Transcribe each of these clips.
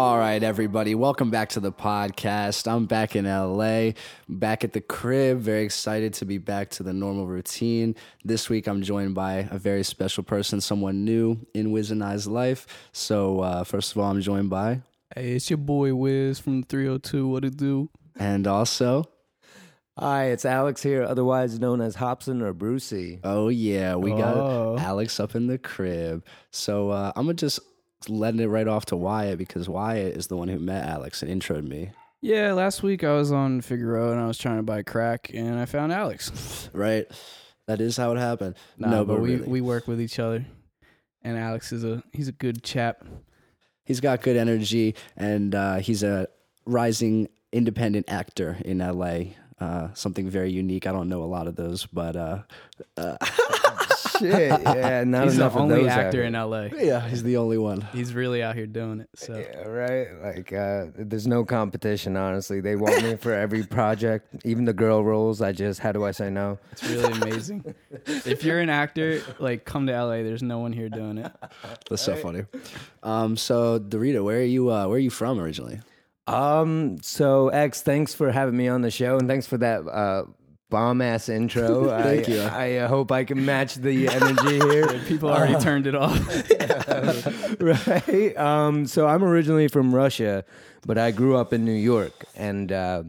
All right, everybody, welcome back to the podcast. I'm back in LA, back at the crib. Very excited to be back to the normal routine. This week, I'm joined by a very special person, someone new in Wiz and I's life. So, uh, first of all, I'm joined by, Hey, it's your boy Wiz from 302. What it do? and also, Hi, it's Alex here, otherwise known as Hobson or Brucey. oh yeah, we Oh. got Alex up in the crib. So uh, I'm gonna just letting it right off to Wyatt because Wyatt is the one who met Alex and introed me. Yeah, last week I was on Figaro and I was trying to buy crack and I found Alex. Right? That is how it happened. Nah, no, but, we, really. we work with each other. And Alex is a he's a good chap. he's got good energy and uh, he's a rising independent actor in LA. Uh, something very unique. I don't know a lot of those, but uh, Shit, yeah, not He's the enough of only those actor in LA. yeah, he's the only one. He's really out here doing it. So. Yeah, right. Like, uh, there's no competition. Honestly, they want me for every project, even the girl roles. I just, how do I say no? it's really amazing. if you're an actor, like come to LA. There's no one here doing it. That's so funny. Um, so Dorito, where are you? Uh, where are you from originally? Um. So, X, thanks for having me on the show, and thanks for that uh, bomb ass intro. Thank I, you. I uh, hope I can match the energy here. People already turned it off. right? Um, so I'm originally from Russia, but I grew up in New York, and uh,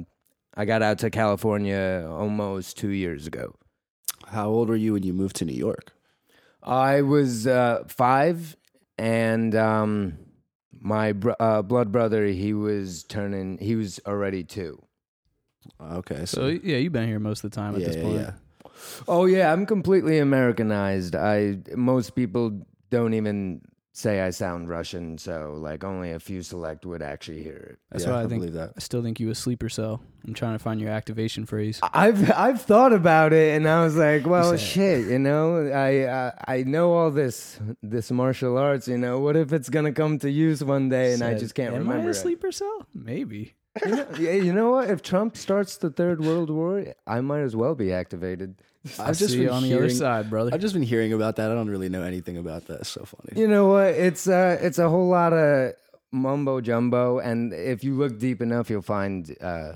I got out to California almost two years ago. How old were you when you moved to New York? I was uh, five, and um, my br- uh, blood brother, he was turning, he was already two. Okay, So yeah, you've been here most of the time at yeah, this point. yeah. Oh yeah, I'm completely Americanized. I most people don't even say I sound Russian, so like only a few select would actually hear it. That's Yeah, why I, I think believe that. I still think you a sleeper cell. I'm trying to find your activation phrase. I've I've thought about it, and I was like, well, said- shit, you know, I uh, I know all this this martial arts, you know. What if it's gonna come to use one day, and I just can't Am remember? Am I a it?" sleeper cell? Maybe. You know, you know what? If Trump starts the third world war, I might as well be activated. I've just see you on the other hearing- side, brother. I've just been hearing about that. I don't really know anything about that. It's so funny. You know what? It's uh, it's a whole lot of mumbo jumbo, and if you look deep enough, you'll find uh,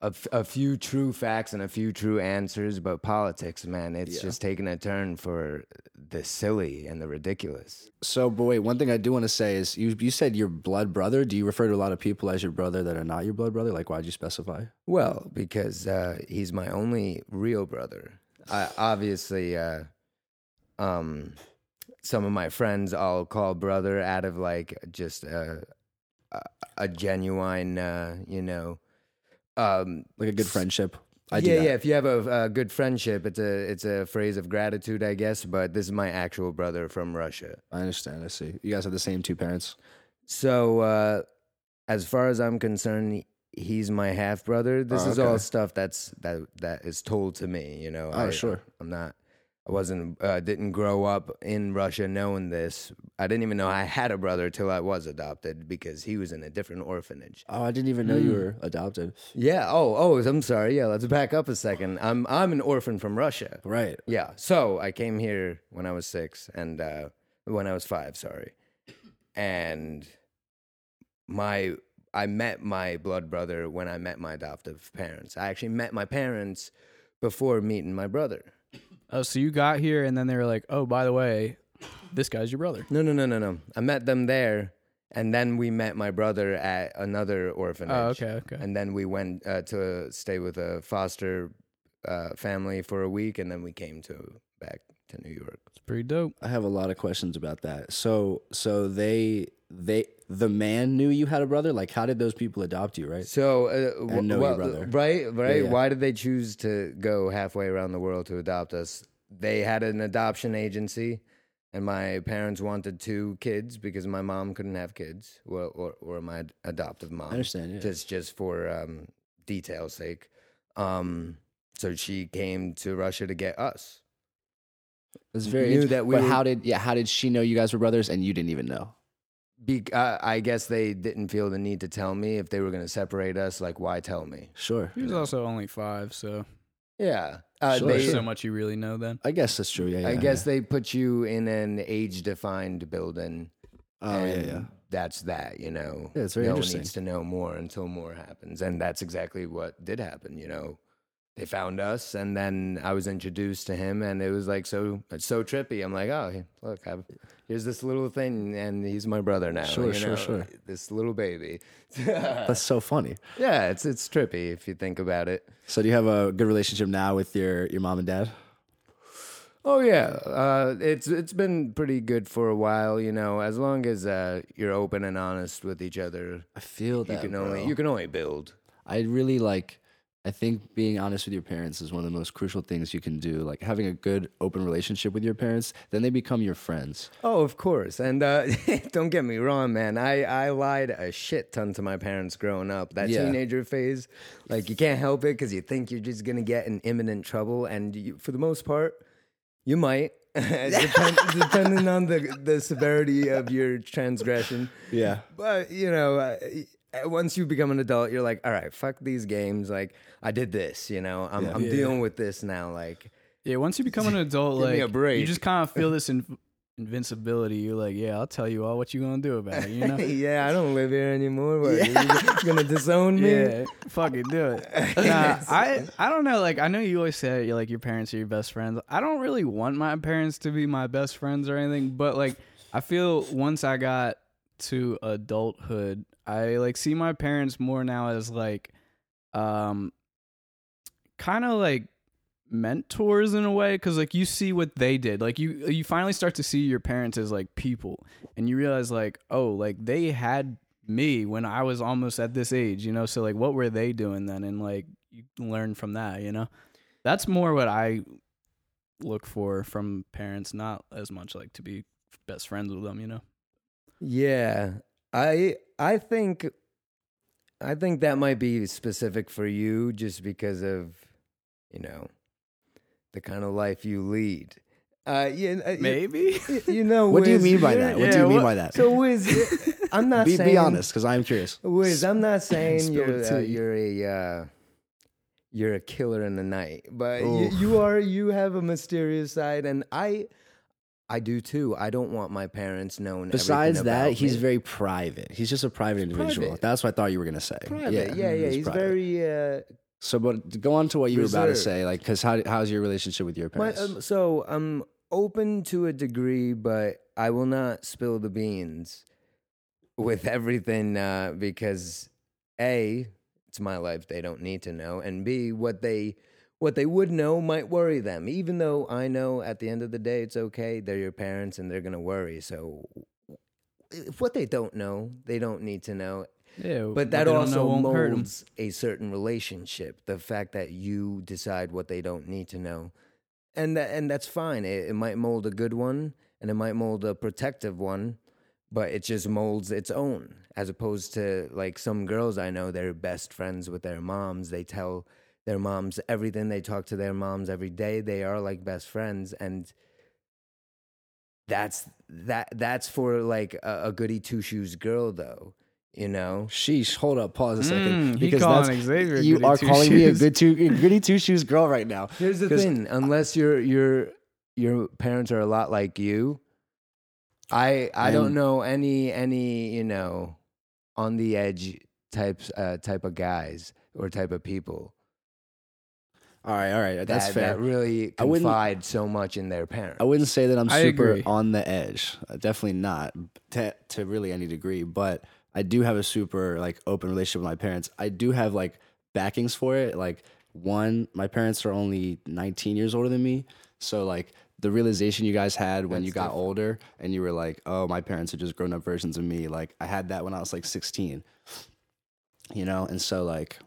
a, f- a few true facts and a few true answers. But politics, man, it's Yeah. just taking a turn for the silly and the ridiculous. So, but wait, one thing I do want to say is you you said your blood brother. Do you refer to a lot of people as your brother that are not your blood brother? Like, why'd you specify? Well, because uh, he's my only real brother. I obviously, uh, um, some of my friends I'll call brother out of like just a a, a genuine, uh, you know, um, Like a good friendship. I yeah, yeah. If you have a, a good friendship, it's a it's a phrase of gratitude, I guess. But this is my actual brother from Russia. I understand. I see. You guys have the same two parents. So, uh, as far as I'm concerned, he's my half brother. This Oh, is all stuff that's that that is told to me. You know. Oh, I, sure. I'm not. I wasn't. Uh, didn't grow up in Russia knowing this. I didn't even know I had a brother till I was adopted because he was in a different orphanage. Oh, I didn't even know you were adopted. Yeah. Oh. Oh. I'm sorry. Yeah. Let's back up a second. I'm I'm an orphan from Russia. Right. Yeah. So I came here when I was six and uh, when I was five, sorry. And my I met my blood brother when I met my adoptive parents. I actually met my parents before meeting my brother. Oh, so you got here and then they were like, "Oh, by the way, this guy's your brother." No, no, no, no, no. I met them there, and then we met my brother at another orphanage. Oh, okay, okay. And then we went uh, to stay with a foster uh, family for a week, and then we came to back to New York. It's pretty dope. I have a lot of questions about that. So, so they they the man knew you had a brother. Like, how did those people adopt you? Right. So, uh, w- know your brother. right, right. yeah. Why did they choose to go halfway around the world to adopt us? They had an adoption agency, and my parents wanted two kids because my mom couldn't have kids, or or, or my adoptive mom. I understand. Yeah. Just just for um, detail's sake. Um, so she came to Russia to get us. It's very knew interesting. that we but were- how did yeah? How did she know you guys were brothers and you didn't even know? Be- uh, I guess they didn't feel the need to tell me if they were going to separate us. Like, why tell me? Sure. He was also only five, so Yeah, uh, Sure, they, sure. so much you really know then. I guess that's true. Yeah. I yeah, guess yeah. they put you in an age-defined building. Oh yeah, and yeah. that's that. You know, Yeah, it's very no interesting. one needs to know more until more happens, and that's exactly what did happen. You know, they found us, and then I was introduced to him, and it was like so it's so trippy. I'm like, oh, look, I've, here's this little thing, and he's my brother now. Sure, you sure, know, sure. This little baby. That's so funny. yeah, it's it's trippy if you think about it. So do you have a good relationship now with your your mom and dad? Oh yeah, uh, it's it's been pretty good for a while. You know, as long as uh, you're open and honest with each other, I feel that you can bro. only you can only build. I really like. I think being honest with your parents is one of the most crucial things you can do. Like having a good open relationship with your parents, then they become your friends. Oh, of course. And uh, don't get me wrong, man. I, I lied a shit ton to my parents growing up. That Yeah. teenager phase, like you can't help it because you think you're just gonna get in imminent trouble, and you, for the most part, you might. Depend, depending on the the severity of your transgression. Yeah. But you know, uh, Eh, once you become an adult, you're like, all right, fuck these games. Like I did this. You know, I'm I'm Yeah. dealing with this now. Like Yeah, once you become an adult, Give me like a break. you just kind of feel this in- invincibility. You're like, yeah, I'll tell you all what you're gonna do about it. You know? yeah, I don't live here anymore. What, you gonna disown me? yeah, fucking do it. Nah, I I don't know. Like I know you always say you're like your parents are your best friends. I don't really want my parents to be my best friends or anything, but like I feel once I got to adulthood, I like see my parents more now as like um kind of like mentors in a way because like you see what they did. Like you you finally start to see your parents as like people and you realize like oh like they had me when i was almost at this age you know? So like what were they doing then? And like you learn from that you know? That's more what i look for from parents not as much like to be best friends with them you know? Yeah, I I think I think that might be specific for you just because of you know the kind of life you lead. Uh, yeah, uh, maybe you, you know. What do you mean by that? What yeah, do you mean what- by that? So Wiz, I'm not be, saying be honest, because I'm curious. Wiz, I'm not saying you're uh, you're a uh, you're a killer in the night, but you, you are you have a mysterious side, and I I do too. I don't want my parents knowing. Besides that, he's me. very private. He's just a private individual. private. That's what I thought you were gonna say. private. Yeah, yeah. He's, private. very. Uh, So, but go on to what you were about to say, like, because how, how's your relationship with your my, parents? um, so I'm open to a degree, but I will not spill the beans with everything uh, because a it's my life they don't need to know and b what they what they would know might worry them. Even though i know at the end of the day it's okay they're your parents and they're going to worry. So if what they don't know they don't need to know. Yeah but that also know won't hurt 'em. molds a certain relationship the fact that you decide what they don't need to know. And that, and that's fine. It, it might mold a good one and it might mold a protective one but it just molds its own. As opposed to like some girls i know they're best friends with their moms. They tell their moms everything they talk to their moms every day they are like best friends and that's that that's for like a, a goody two shoes girl though you know Sheesh, hold up, pause a second. Mm, because that's, Xavier you are calling me a good two, a goody two shoes girl right now. Here's the 'Cause- thing: unless your your your parents are a lot like you, I I don't know any any you know on the edge types uh, type of guys or type of people All right, all right, that's that, fair. that really I wouldn't- confide so much in their parents. I wouldn't say that I'm I super agree. on the edge. Uh, Definitely not to, to really any degree, but I do have a super like open relationship with my parents. I do have like backings for it. Like one, my parents are only 19 years older than me, so like the realization you guys had when That's you got different. older and you were like, "Oh, my parents are just grown up versions of me." Like I had that when I was like 16. You know, and so like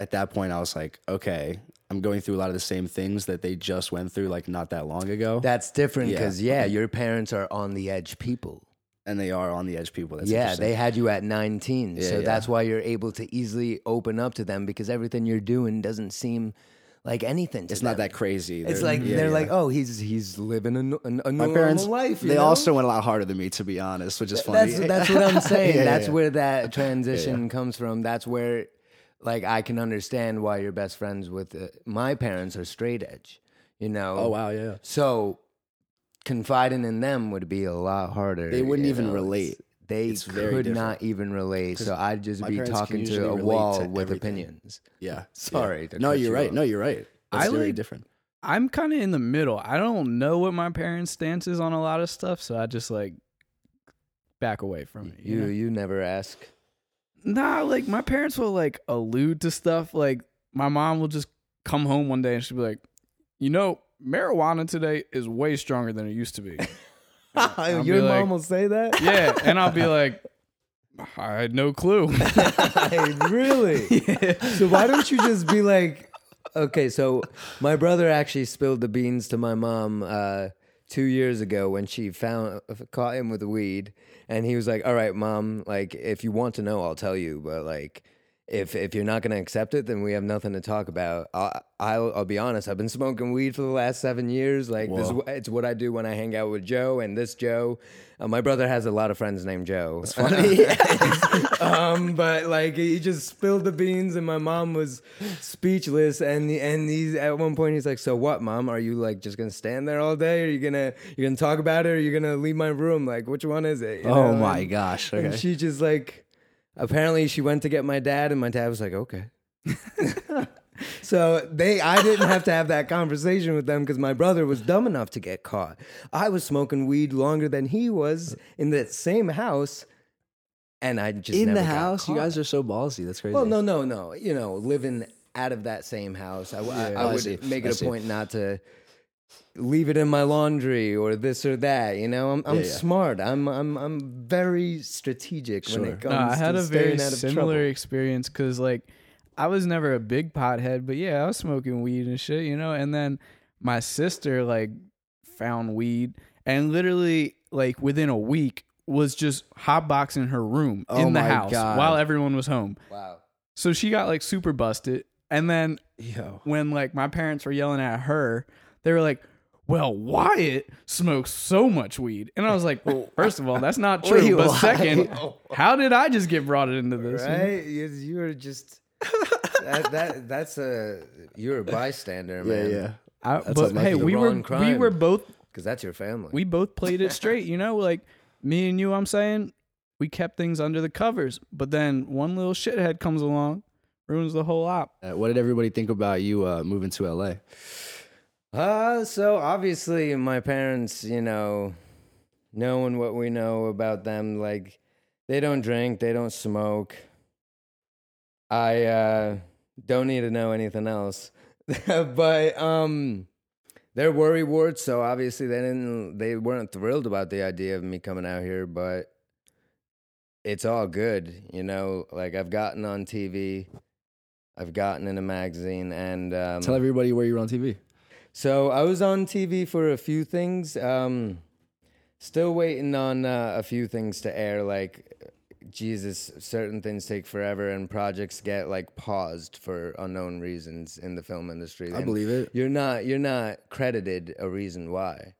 at that point I was like, "Okay, I'm going through a lot of the same things that they just went through like not that long ago." That's different because yeah. your parents are on the edge people. and they are on the edge people. That's yeah, they had you at 19, Yeah, so yeah. that's why you're able to easily open up to them because everything you're doing doesn't seem like anything. To them. It's not that crazy. It's They're- like yeah, they're yeah. like, oh, he's he's living a, a, a normal parents. life. they know? also went a lot harder than me, to be honest, which is funny. That's that's what I'm saying. Yeah, that's yeah. where that transition comes from. That's where, like, I can understand why you're best friends with. Uh, my parents are straight edge. You know. Oh wow, yeah. So confiding in them would be a lot harder. They wouldn't even know, it's- relate. they It's could different. not even relate. So I'd just be talking to a wall to with everything. opinions. Yeah. Sorry Yeah. to No, you're you right. off. No, you're right. It's I very like- different. I'm kind of in the middle. I don't know what my parents' stance is on a lot of stuff, so I just like back away from it. You, You know? you never ask. Nah, like my parents will like allude to stuff. Like my mom will just come home one day and she'll be like, you know, marijuana today is way stronger than it used to be. Your be like- mom will say that. yeah, and I'll be like, I had no clue. really? So why don't you just be like, okay, so my brother actually spilled the beans to my mom uh, two years ago when she found caught him with weed, and he was like, "All right, mom, like if you want to know, I'll tell you, but like." If, if you're not gonna accept it, then we have nothing to talk about. I'll, I'll I'll be honest. I've been smoking weed for the last seven years. Like this, is Whoa. it's what I do when I hang out with Joe and this Joe. Uh, my brother has a lot of friends named Joe. It's funny. um, but like he just spilled the beans, and my mom was speechless. And and he's at one point he's like, "So what, mom? Are you like just gonna stand there all day? Are you gonna you gonna talk about it? Or are you gonna leave my room? Like which one is it?" You Oh know? my gosh. And she just like apparently she went to get my dad, and my dad was like, "Okay." So they, I didn't have to have that conversation with them because my brother was dumb enough to get caught. I was smoking weed longer than he was in that same house, and I just In the house, you guys are so ballsy. That's crazy. Well, no, no, no. You know, living out of that same house, I, w- I- I I would make it a see. point not to leave it in my laundry or this or that. You know, I'm I'm Yeah, yeah. smart. I'm I'm I'm very strategic when it comes No, I had to a very staying out of similar trouble. experience because like I was never a big pothead, but yeah, I was smoking weed and shit, you know. And then my sister like found weed and literally like within a week was just hotboxing her room Oh in the house God. while everyone was home. Wow. So she got like super busted. And then Yo. when like my parents were yelling at her, they were like, "Well, Wyatt smokes so much weed," and I was like, "Well, first of all, that's not true. Wait, but why? second, how did I just get brought into this?" you? Right? You, you were just that, that that's a you're a bystander, man. yeah. I, but hey, we were wrong we were both because that's your family. we both played it straight. You know, like me and you. I'm saying we kept things under the covers, but then one little shithead comes along, ruins the whole op. Uh, what did everybody think about you uh, moving to LA? Uh, so obviously my parents, you know, knowing what we know about them, like they don't drink, they don't smoke. I uh don't need to know anything else. but um they're worry warts, so obviously they didn't they weren't thrilled about the idea of me coming out here, but it's all good, you know, like I've gotten on TV, I've gotten in a magazine and um Tell everybody where you were on TV. So I was on TV for a few things. Um, still waiting on uh, a few things to air. Like Jesus, certain things take forever, and projects get like paused for unknown reasons in the film industry. I And believe it. You're not. You're not credited a reason why.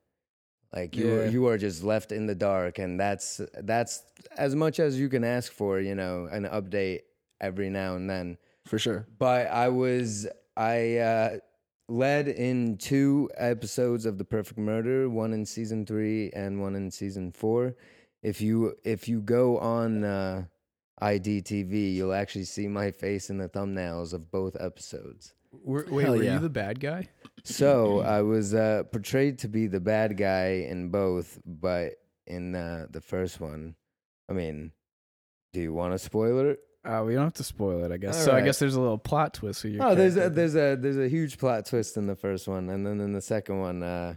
Like you, are, Yeah. you are just left in the dark, and that's that's as much as you can ask for. You know, an update every now and then For sure. but I was I uh, led in two episodes of The Perfect Murder, one in season three and one in season four. If you if you go on uh, IDTV, you'll actually see my face in the thumbnails of both episodes. Were, wait, Hell were yeah. you the bad guy? So I was uh, portrayed to be the bad guy in both, but in uh, the first one, I mean, do you want a spoiler? Uh, we don't have to spoil it, I guess. All so I right. guess there's a little plot twist with your. Oh, there's a, character. there's a there's a huge plot twist in the first one, and then in the second one, uh,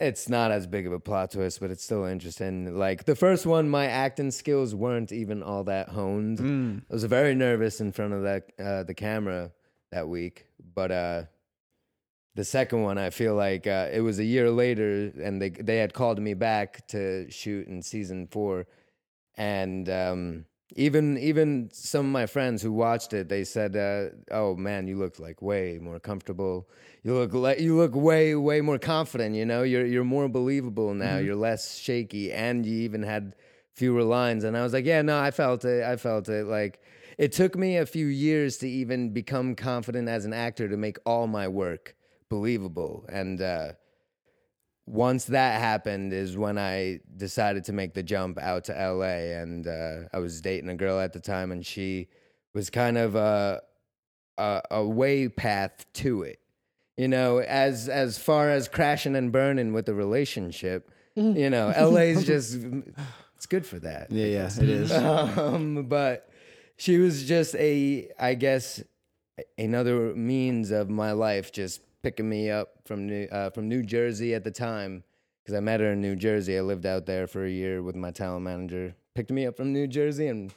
it's not as big of a plot twist, but it's still interesting. Like the first one, my acting skills weren't even all that honed. Mm. I was very nervous in front of that uh, the camera that week, but uh, the second one, I feel like uh, it was a year later, and they they had called me back to shoot in season four, and um, even even some of my friends who watched it, they said, uh, "Oh man, you look like way more comfortable. You look like you look way way more confident. You know, you're you're more believable now. You're less shaky, and you even had fewer lines." And I was like, "Yeah, no, I felt it. I felt it. Like." It took me a few years to even become confident as an actor to make all my work believable. And uh, once that happened is when I decided to make the jump out to LA. And uh, I was dating a girl at the time, and she was kind of a, a, a way path to it. You know, as as far as crashing and burning with the relationship, you know, LA's just it's good for that. Yeah, yeah, it is. Um, but she was just a, I guess, another means of my life, just picking me up from New uh, from New Jersey at the time, because I met her in New Jersey. I lived out there for a year with my talent manager. Picked me up from New Jersey and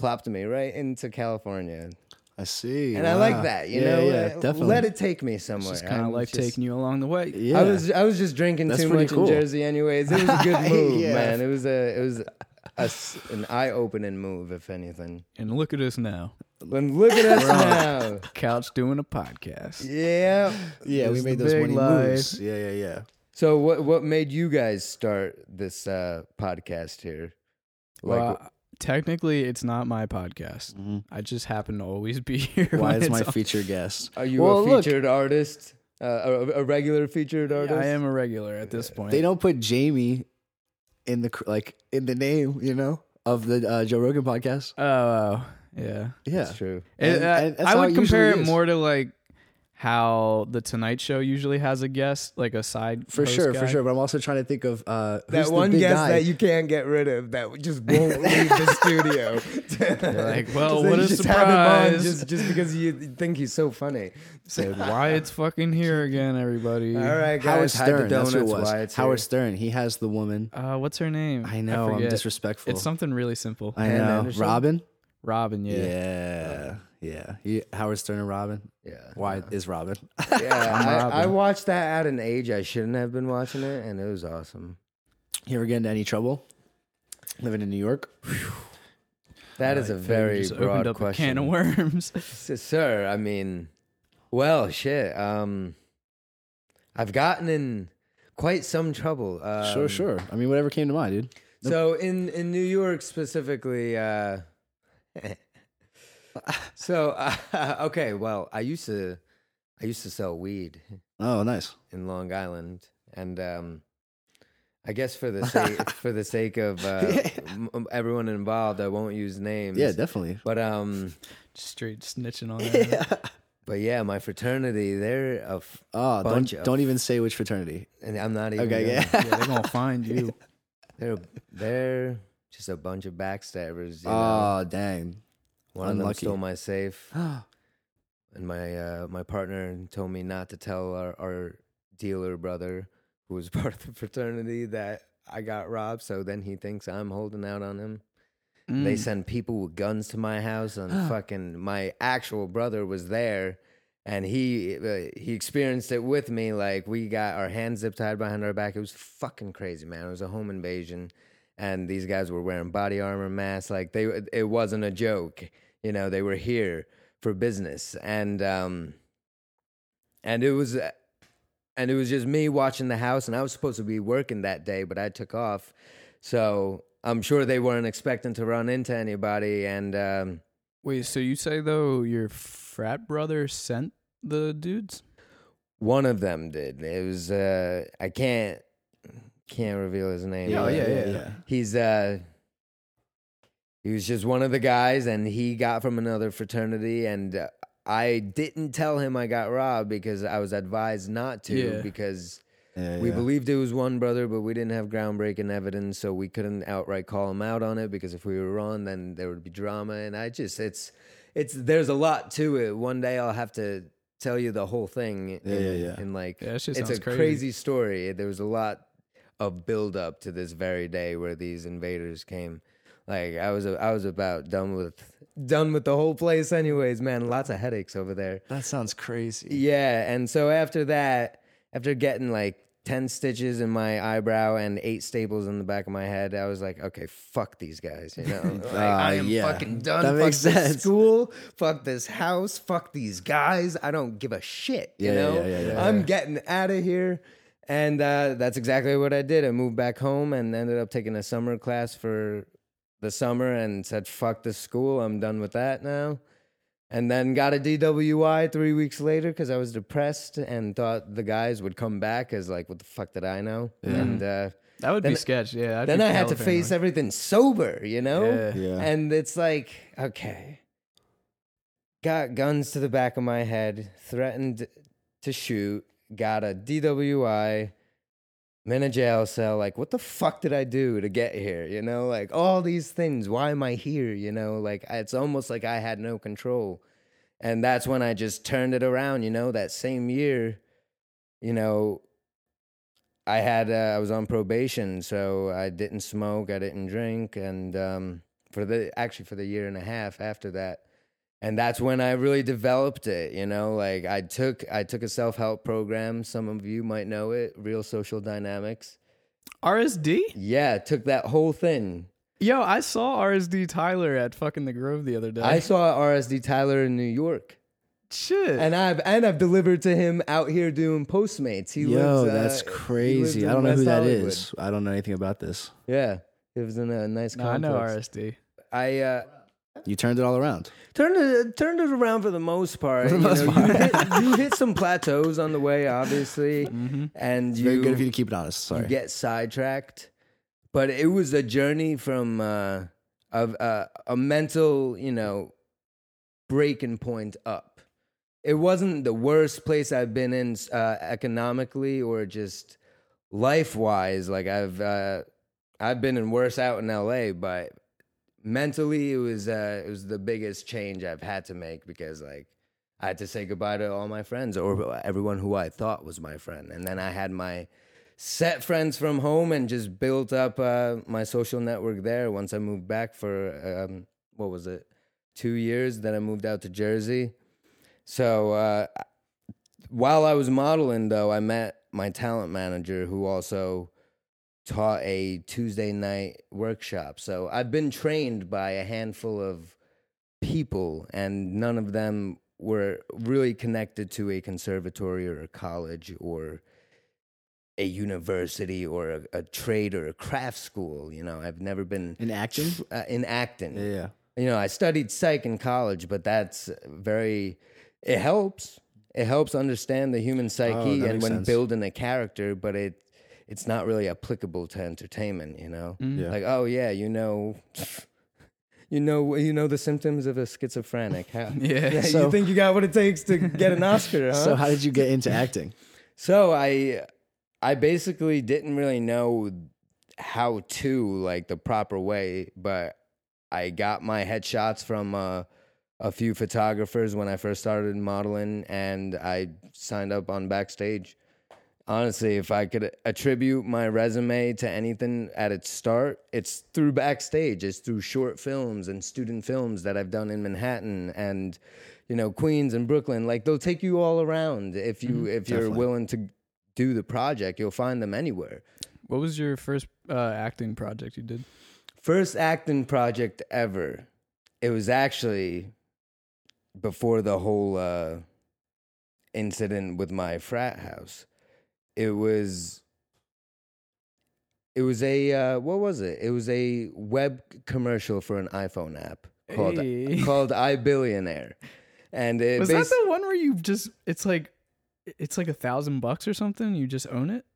plopped me right into California, I see. and I like that. You yeah, know, yeah, definitely. let it take me somewhere. Just kind of like just- taking you along the way. Yeah. I was I was just drinking That's too much cool. in Jersey, anyways. It was a good move, Yeah. man. It was a it was a s an eye opening move, if anything. And look at us now, Look at us now. couch doing a podcast. Yeah. yeah, we It's made the those big moves. Yeah, yeah, yeah. So what what made you guys start this uh, podcast here? Like, well, technically, it's not my podcast. Mhm. I just happen to always be here. Why when is my it's on. featured guest? are you well, a look. featured artist? Uh, a, a regular featured artist? I am a regular at this point. They don't put Jamie in the cr- like in the name, you know, of the uh, Joe Rogan podcast. Oh, yeah. Yeah, That's true. It- And- uh, and that's I would compare usually it is. more to like how the Tonight Show usually has a guest, like a side for host sure, guy. for sure. But I'm also trying to think of uh, who's That the one big guest guy? that you can't get rid of that just won't leave the studio. Like, well, So what a just have him on surprise! just just because you think he's so funny. So why it's fucking here again, everybody. All right, Howard guys, hide the Stern. That's who it was. Why it's Howard here. Stern. He has the woman. Uh, what's her name? I know. I'm disrespectful. It's something really simple. I know. Anderson? Robin. Robin, yeah. Yeah, yeah. He- Howard Stern and Robin. Yeah. Why is Robin? Yeah, Robin. I, I watched that at an age I shouldn't have been watching it, and it was awesome. You ever get into any trouble living in New York? That is Right, a Faye very just broad opened up question, a can of worms. S- sir. I mean, well, shit. Um, I've gotten in quite some trouble. Um, sure, sure. I mean, whatever came to mind, dude. So in in New York specifically, uh, so uh, okay. Well, I used to I used to sell weed Oh, nice. in Long Island, and um, I guess for the sake for the sake of uh, m- everyone involved, I won't use names. Yeah, definitely. But um, Just straight snitching on that. but yeah, my fraternity, they're a, f- Oh, Bunch don't of- don't even say which fraternity. and I'm not even. Okay, gonna- yeah. yeah, they're gonna find you. They're they're just a bunch of backstabbers. You know? Oh, dang. One of them unlucky. stole my safe. and my uh, my partner told me not to tell our, our dealer brother, who was part of the fraternity, that I got robbed. So then he thinks I'm holding out on him. They Mm. send people with guns to my house, and fucking my actual brother was there, and he uh, he experienced it with me. Like we got our hands zip tied behind our back. It was fucking crazy, man. It was a home invasion, and these guys were wearing body armor masks. Like they, it wasn't a joke. You know, they were here for business, and um, and it was. And it was just me watching the house, and I was supposed to be working that day, but I took off. So I'm sure they weren't expecting to run into anybody. And um, Wait, so you say though your frat brother sent the dudes? one of them did. It was uh, I can't can't reveal his name. Yeah, yeah, yeah, yeah. He's uh, he was just one of the guys, and he got from another fraternity, and uh, I didn't tell him I got robbed because I was advised not to Yeah. because. Yeah, We yeah. believed it was one brother, but we didn't have groundbreaking evidence, so we couldn't outright call him out on it because if we were wrong, then there would be drama. And I just, it's, it's, there's a lot to it. One day I'll have to tell you the whole thing. Yeah, in, yeah, yeah. in like, Yeah, that shit it's sounds a crazy. crazy story. There was a lot of build up to this very day where these invaders came. Like I was, I was about done with, done with the whole place. Anyways, man, lots of headaches over there. That sounds crazy. Yeah, and so after that, after getting like 10 stitches in my eyebrow and eight staples in the back of my head, I was like, okay, fuck these guys, you know? Like, ah, I am yeah. fucking done. That fuck makes this sense. school, fuck this house, fuck these guys. I don't give a shit, you Yeah, know? yeah. I'm getting out of here. And uh, that's exactly what I did. I moved back home and ended up taking a summer class for the summer and said, fuck this school. I'm done with that now. and then got a DWI three weeks later because I was depressed and thought the guys would come back as like, what the fuck did I know? And uh, That would Then- be sketch. Yeah. I'd then I had to face paranoid. everything sober, you know? Yeah. Yeah. And it's like, okay, got guns to the back of my head, threatened to shoot, got a DWI, I'm in a jail cell. Like, what the fuck did I do to get here? You know, like all these things. Why am I here? You know, like it's almost like I had no control. And that's when I just turned it around, you know, that same year, you know, I had, uh, I was on probation, so I didn't smoke, I didn't drink. And um, for the, actually, for the year and a half after that, and that's when I really developed it. You know, like I took I took a self help program. Some of you might know it, Real Social Dynamics. RSD? Yeah, took that whole thing. Yo, I saw RSD Tyler at fucking the Grove the other day. I saw RSD Tyler in New York, Shit. and I've and I've delivered to him out here doing Postmates. He Yo, lives, uh, that's he lives crazy. in I don't know who West that Hollywood. is. I don't know anything about this. Yeah, he was in a nice no, I know. RSD. I uh, You turned it all around. turned it turned it around for the most part. For the you, know, part. you, hit, you hit some plateaus on the way, obviously, Mm-hmm. and It's you very good of you to keep it honest. Sorry. you get sidetracked. But it was a journey from uh, of uh, a mental, you know, breaking point up. It wasn't the worst place I've been in uh, economically or just life wise. Like I've uh, I've been in worse out in LA, but mentally it was uh, it was the biggest change I've had to make because like I had to say goodbye to all my friends or everyone who I thought was my friend, and then I had my set friends from home and just built up uh, my social network there. Once I moved back for um, what was it, two years? Then I moved out to Jersey. So uh, while I was modeling, though, I met my talent manager who also taught a Tuesday night workshop. So I've been trained by a handful of people, and none of them were really connected to a conservatory or a college or a university or a, a trade or a craft school. You know, I've never been In acting? uh, in acting. Yeah, yeah. You know, I studied psych in college, but that's very. It helps. It helps understand the human psyche Oh, and when sense. building a character, but it it's not really applicable to entertainment. You know, Yeah. like oh yeah, you know. You know, you know the symptoms of a schizophrenic. How, Yeah. So- you think you got what it takes to get an Oscar, huh? So how did you get into acting? So I I basically didn't really know how to like the proper way, but I got my headshots from uh, a few photographers when I first started modeling and I signed up on backstage. Honestly, if I could attribute my resume to anything at its start, it's through backstage. It's through short films and student films that I've done in Manhattan and you know Queens and Brooklyn. Like they'll take you all around if you if you're definitely. willing to do the project. You'll find them anywhere. What was your first uh, acting project you did? First acting project ever. It was actually before the whole uh, incident with my frat house. It was. It was a uh, what was it? It was a web commercial for an iPhone app called Hey. called iBillionaire, and it Was bas- that the one where you just it's like it's like a thousand bucks or something? You just own it?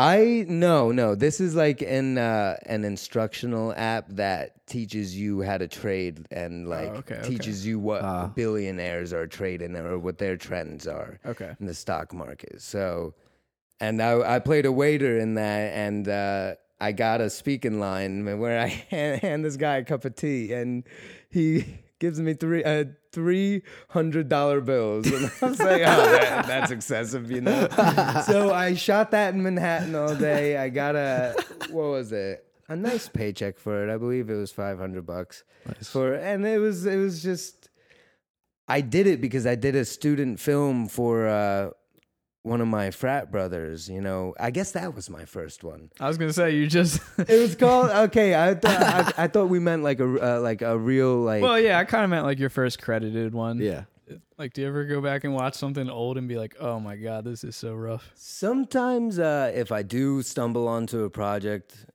I no no. This is like an uh, an instructional app that teaches you how to trade and like okay, okay. teaches you what Ah. billionaires are trading or what their trends are Okay. in the stock market. So, and I I played a waiter in that, and uh, I got a speaking line where I hand, hand this guy a cup of tea, and he gives me three uh, three hundred dollar bills, and I was like, oh, that, that's excessive, you know. so I shot that in Manhattan all day. I got a what was it? A nice paycheck for it. I believe it was five hundred bucks for, and it was it was just. I did it because I did a student film for uh, one of my frat brothers. You know, I guess that was my first one. I was gonna say you just It was called okay. I thought I, I thought we meant like a uh, like a real like. Well, yeah, I kind of meant like your first credited one. Yeah. Like, do you ever go back and watch something old and be like, "Oh my god, this is so rough"? Sometimes, uh, if I do stumble onto a project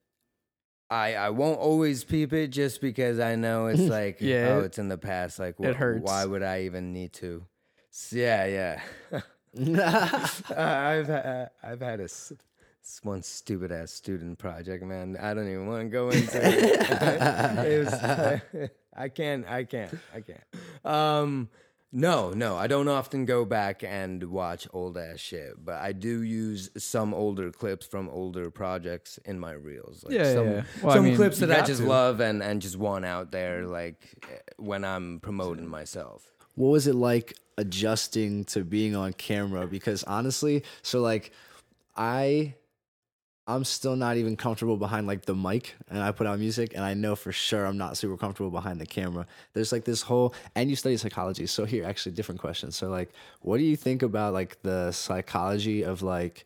I I won't always peep it just because I know it's like Yeah, oh it's in the past like it hurts. why would I even need to yeah yeah Uh, I've ha- I've had a s- s- one stupid ass student project man I don't even want to go into it, it was, I can't I can't I can't um no, no, I don't often go back and watch old ass shit, but I do use some older clips from older projects in my reels. Like Yeah, some, yeah. Well, I some mean, clips that I just to. love and, and just want out there, like eh, when I'm promoting myself. what was it like adjusting to being on camera because honestly so like i i'm still not even comfortable behind like the mic and i put out music and i know for sure i'm not super comfortable behind the camera. There's like this whole and you study psychology so here actually different question so like what do you think about like the psychology of like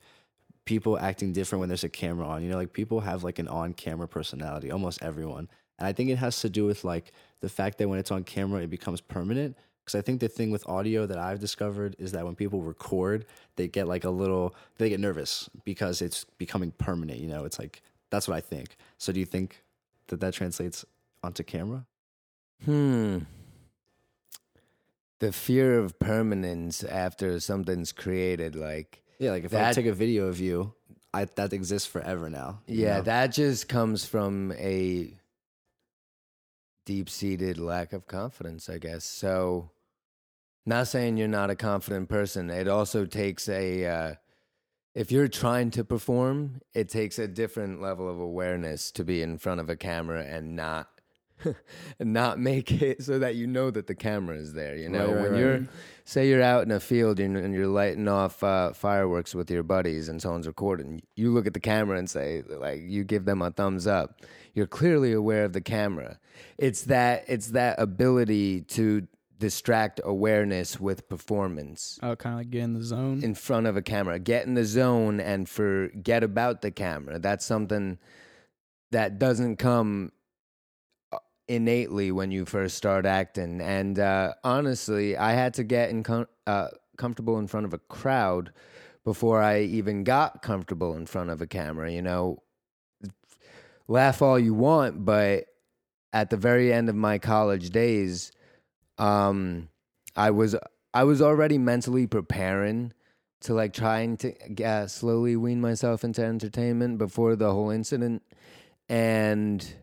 people acting different when there's a camera on? You know like people have like an on camera personality almost everyone. And i think it has to do with like the fact that when it's on camera it becomes permanent because I think the thing with audio that I've discovered is that when people record, they get like a little, they get nervous because it's becoming permanent. You know, it's like that's what I think. So do you think that that translates onto camera? Hmm. The fear of permanence after something's created, like Yeah, like if I That- take a video of you, I that exists forever now. Yeah, know? that just comes from a deep seated lack of confidence, I guess. So, not saying you're not a confident person. It also takes a, uh, if you're trying to perform, it takes a different level of awareness to be in front of a camera and not. not make it so that you know that the camera is there. You know, Right, when right. you're say you're out in a field and, and you're lighting off uh, fireworks with your buddies and someone's recording, you look at the camera and say, like, you give them a thumbs up. You're clearly aware of the camera. It's that it's that ability to distract awareness with performance Oh, kind of like get in the zone. in front of a camera. Get in the zone and forget about the camera. That's something that doesn't come uh, innately when you first start acting. And uh, honestly, I had to get in com- uh, comfortable in front of a crowd before I even got comfortable in front of a camera. You know, laugh all you want, but at the very end of my college days, um, I was I was already mentally preparing to like trying to uh, slowly wean myself into entertainment before the whole incident, and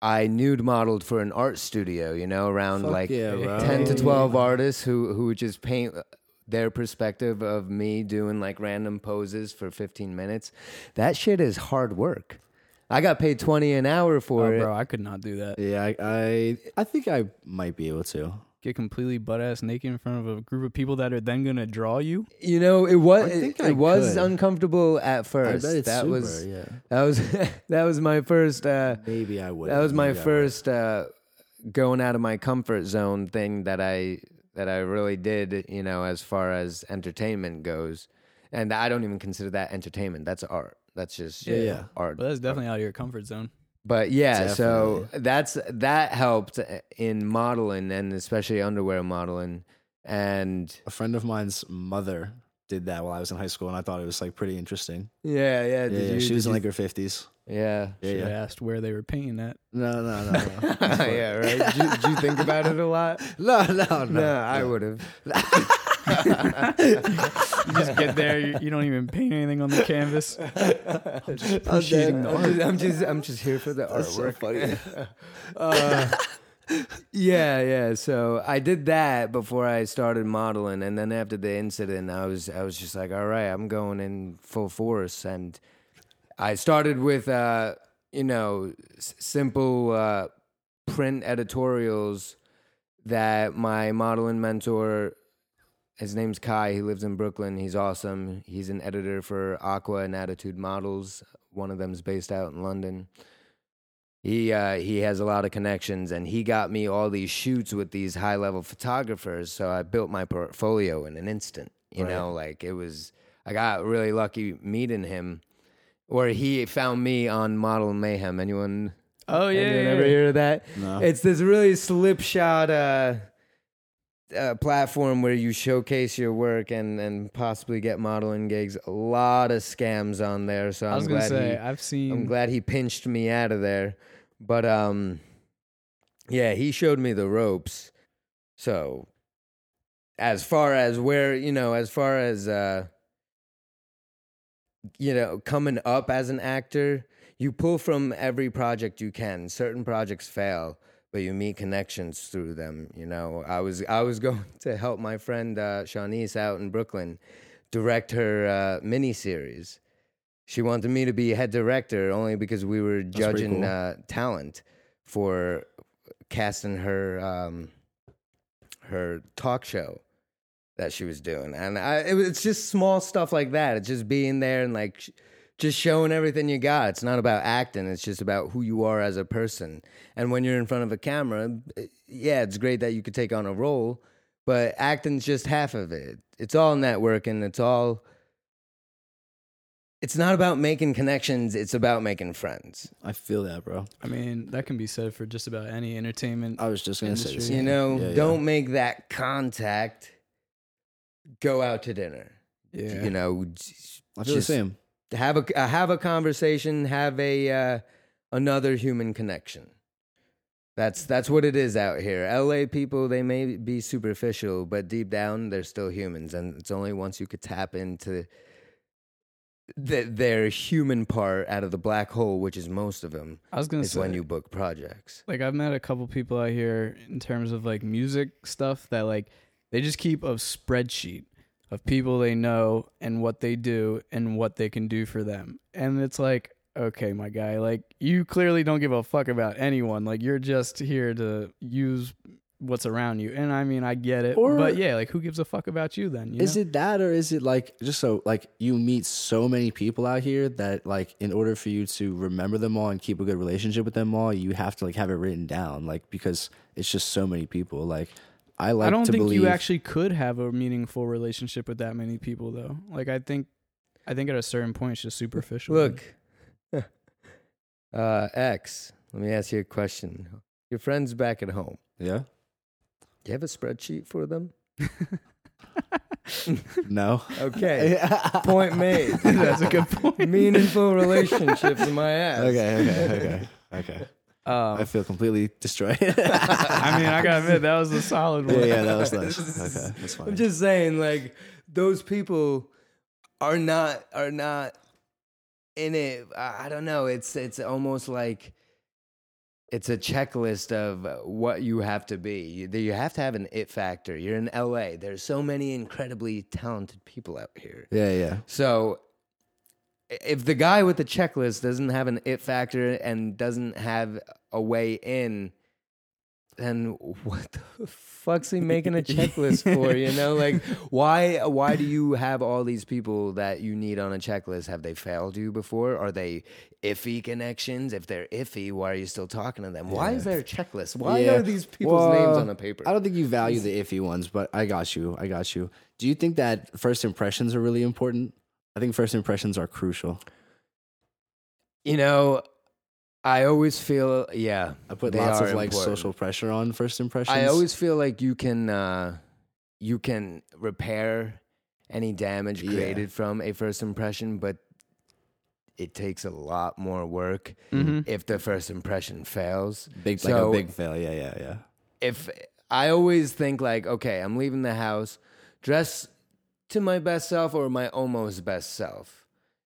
I nude modeled for an art studio. You know, around Fuck like yeah, bro. ten to twelve artists who who would just paint their perspective of me doing like random poses for 15 minutes. That shit is hard work. I got paid 20 an hour for oh, it. bro, I could not do that. Yeah, I, I I think I might be able to. Get completely butt ass naked in front of a group of people that are then gonna draw you. You know, it was I think it, I was could. uncomfortable at I first. bet it's that super. was yeah. that was that was my first uh Maybe I would. that was my Maybe I would. first uh going out of my comfort zone thing that I that I really did, you know, as far as entertainment goes. And I don't even consider that entertainment. That's art. That's just Yeah, yeah. art. But that's definitely out of your comfort zone. But yeah, so that's that helped in modeling and especially underwear modeling. And A friend of mine's mother did that while I was in high school, and I thought it was like pretty interesting. yeah, yeah, Yeah, did yeah, you- she did was in like her fifties. yeah. Yeah, Should yeah. asked where they were painting that. No, no, no, no. yeah, right. Did you, did you think about it a lot? no, no, no. No, I would have. You just get there, you, you don't even paint anything on the canvas. I'm just appreciating the I'm just, I'm just, I'm just here for the That's so artwork. funny. uh, yeah, yeah. So I did that before I started modeling, and then after the incident, I was, I was just like, all right, I'm going in full force, and I started with, uh, you know, s- simple uh, print editorials that my modeling mentor his name's Kai. He lives in Brooklyn. He's awesome. He's an editor for Aqua and Attitude Models. One of them's based out in London. He uh, he has a lot of connections, and he got me all these shoots with these high level photographers. So I built my portfolio in an instant. You Right. know, like it was. I got really lucky meeting him, or he found me on Model Mayhem. Anyone? Oh yeah, anyone yeah, ever yeah. hear of that? No. It's this really slipshod. Uh, a platform where you showcase your work and and possibly get modeling gigs. A lot of scams on there, so I I'm was gonna glad say he, I've seen. I'm glad he pinched me out of there. But um yeah, he showed me the ropes. So as far as where, you know, as far as uh you know, coming up as an actor, you pull from every project you can. Certain projects fail, but you meet connections through them, you know. I was I was going to help my friend uh Shawnice out in Brooklyn direct her uh mini series she wanted me to be head director only because we were pretty judging cool. uh, talent for casting her um, her talk show that she was doing, and I, it, was- it's just small stuff like that. It's just being there and like sh- just showing everything you got. It's not about acting. It's just about who you are as a person. And when you're in front of a camera, eh, yeah, it's great that you could take on a role, but acting's just half of it. It's all networking. It's all it's not about making connections it's about making friends I feel that, bro. I mean, that can be said for just about any entertainment. I was just gonna say this. You know Yeah, yeah. don't make that contact go out to dinner yeah. you know I feel just the same. Have a uh, have a conversation have a uh, another human connection. That's that's what it is out here. LA people they may be superficial but deep down they're still humans and it's only once you could tap into the, their human part out of the black hole which is most of them I was gonna is say when you book projects. Like I've met a couple people out here in terms of like music stuff that like they just keep a spreadsheet of people they know and what they do and what they can do for them. And it's like, okay, my guy, like you clearly don't give a fuck about anyone. Like you're just here to use what's around you. And I mean, I get it. Or- but yeah, like who gives a fuck about you then? You Is know? it that or is it like just so like you meet so many people out here that like in order for you to remember them all and keep a good relationship with them all, you have to like have it written down like because it's just so many people. Like I like I don't to think believe you actually could have a meaningful relationship with that many people though. Like I think I think at a certain point it's just superficial. look uh x let me ask you a question your friends back at home Yeah? do you have a spreadsheet for them No. okay point made That's a good point. meaningful relationships in my ass okay, okay, okay. Okay. I Um, feel completely destroyed. I mean, I gotta admit that was a solid one. yeah, yeah, that was nice. Okay, that's fine. I'm just saying, like those people are not are not in it. I I don't know. It's it's almost like it's a checklist of what you have to be. You, you have to have an it factor. You're in LA. There's so many incredibly talented people out here. yeah, yeah. So i- if the guy with the checklist doesn't have an it factor and doesn't have a way in, then what the fuck's he making a checklist for? You know, like why why do you have all these people that you need on a checklist? Have they failed you before? Are they iffy connections? If they're iffy, why are you still talking to them? Why is there a checklist? Why Yeah. are these people's names on a paper? I don't think you value the iffy ones, but I got you. I got you. Do you think that first impressions are really important? I think first impressions are crucial. You know, I always feel yeah. I put they lots are of like important. social pressure on first impressions. I always feel like you can uh, you can repair any damage Yeah. created from a first impression, but it takes a lot more work Mhm. if the first impression fails. big like So- a big fail. Yeah, yeah, yeah. If I always think like, okay, I'm leaving the house, dress to my best self or my almost best self.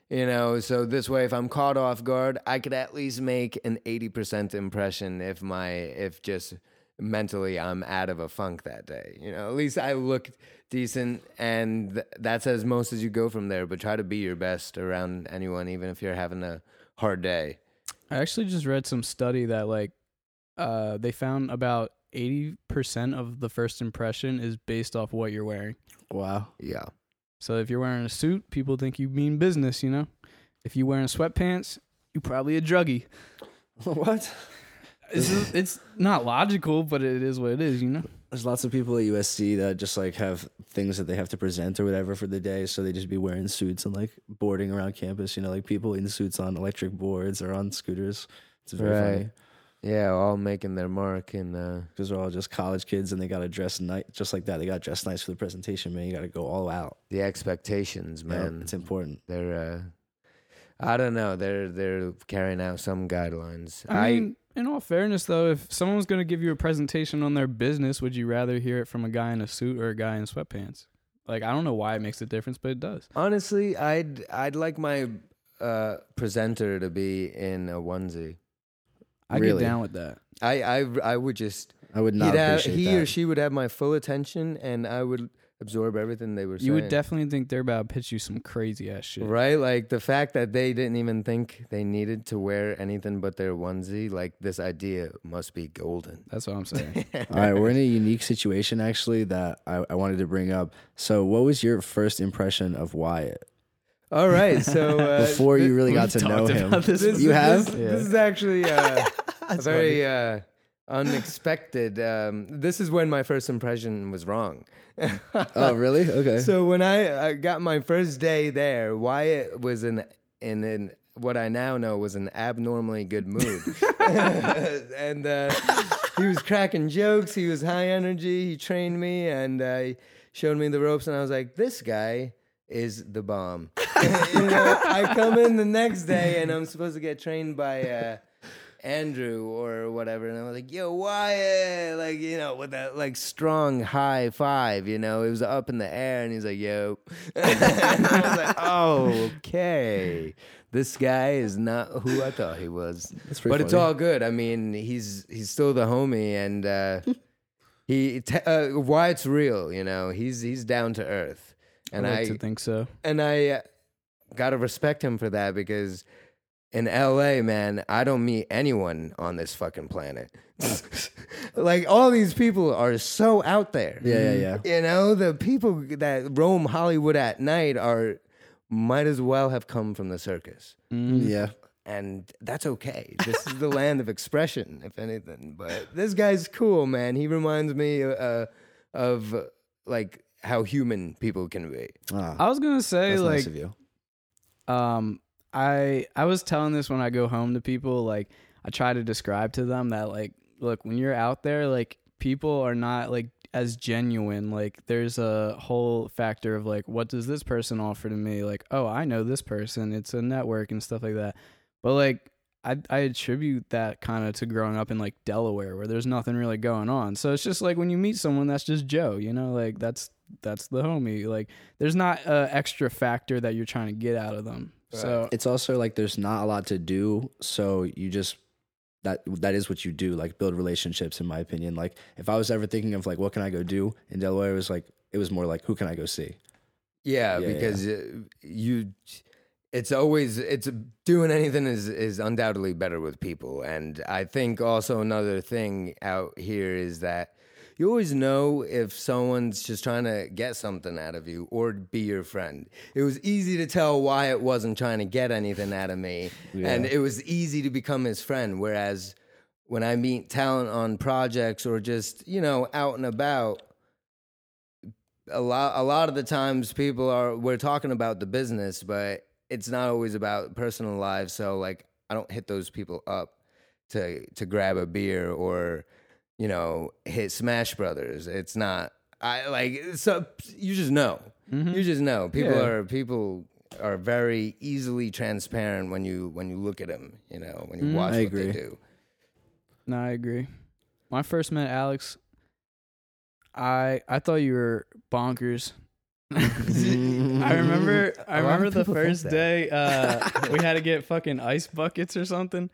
You know, so this way if I'm caught off guard, I could at least make an 80% impression if my if just mentally I'm out of a funk that day. You know, at least I look decent and th- that's as most as you go from there, but try to be your best around anyone even if you're having a hard day. I actually just read some study that like uh they found about 80% of the first impression is based off what you're wearing. Wow. Yeah. So if you're wearing a suit, people think you mean business, you know? If you're wearing sweatpants, you're probably a druggie. what? It's, just- it's not logical, but it is what it is, you know? There's lots of people at USC that just like have things that they have to present or whatever for the day, so they just be wearing suits and like boarding around campus. You know, like people in suits on electric boards or on scooters. It's very Right. funny. Yeah, all making their mark and uh, because they're all just college kids and they got to dress nice, just like that. They got to dress nice for the presentation, man. You got to go all out. the expectations, Yeah, man. it's important. they're uh, I don't know. They're they're carrying out some guidelines. I mean, in all fairness, though, if someone's going to give you a presentation on their business, would you rather hear it from a guy in a suit or a guy in sweatpants? Like, I don't know why it makes a difference, but it does. honestly, I'd I'd like my uh, presenter to be in a onesie. I Really? get down with that. I I I would just I would not he'd have, he that. or she would have my full attention, and I would absorb everything they were saying. You would definitely think they're about to pitch you some crazy ass shit. Right, like the fact that they didn't even think they needed to wear anything but their onesie, like this idea must be golden. That's what I'm saying. All right, we're in a unique situation actually that I, I wanted to bring up. So, what was your first impression of Wyatt All right, so uh, before you really got to know him? this You have? This, Yeah. this is actually uh, a very uh, unexpected. Um, this is when my first impression was wrong. Oh, really? Okay. So when I, I got my first day there, Wyatt was in in in what I now know was an abnormally good mood, and uh, he was cracking jokes. He was high energy. He trained me and uh, he showed me the ropes, and I was like, "This guy is the bomb." you know, I come in the next day and I'm supposed to get trained by. Uh, Andrew or whatever, and I was like, "Yo, Wyatt!" Like, you know, with that like strong high five, you know, it was up in the air, and he's like, "Yo," and I was like, "Oh, okay, this guy is not who I thought he was." But it's all good. I mean, he's he's still the homie, and uh, he t- uh, Wyatt's real. You know, he's he's down to earth, and I like I to think so. and I uh, gotta respect him for that because in LA, man, I don't meet anyone on this fucking planet. like all these people are so out there. Yeah, yeah, yeah. You know, the people that roam Hollywood at night are might as well have come from the circus. Mm. yeah. And that's okay. This is the land of expression, if anything. But this guy's cool, man. He reminds me uh, of like how human people can be. Ah, I was gonna say like nice of you. Um I I was telling this when I go home to people like I try to describe to them that like look when you're out there like people are not like as genuine. Like there's a whole factor of like what does this person offer to me? Like oh I know this person. It's a network and stuff like that. But like I I attribute that kind of to growing up in like Delaware where there's nothing really going on. So it's just like when you meet someone that's just Joe you know? Like that's that's the homie. Like there's not a extra factor that you're trying to get out of them. So It's also like there's not a lot to do, so you just that that is what you do, like build relationships. In my opinion, like if I was ever thinking of like what can I go do in Delaware, it was like it was more like who can I go see. Yeah, Yeah, because uh you, it's always it's doing anything is is undoubtedly better with people, and I think also another thing out here is that you always know if someone's just trying to get something out of you or be your friend. It was easy to tell Wyatt wasn't trying to get anything out of me, and it was easy to become his friend. Whereas when I meet talent on projects or just you know out and about a lot a lot of the times people are we're talking about the business but it's not always about personal lives so like i don't hit those people up to to grab a beer or you know hit smash brothers. It's not i like so you just know. Mm-hmm. You just know. People Yeah. are people are very easily transparent when you when you look at them you know when you mm-hmm. watch I what they do. No, I agree. When I first met Alex, I I thought you were bonkers. I remember I A lot of remember the first day uh, we had to get fucking ice buckets or something,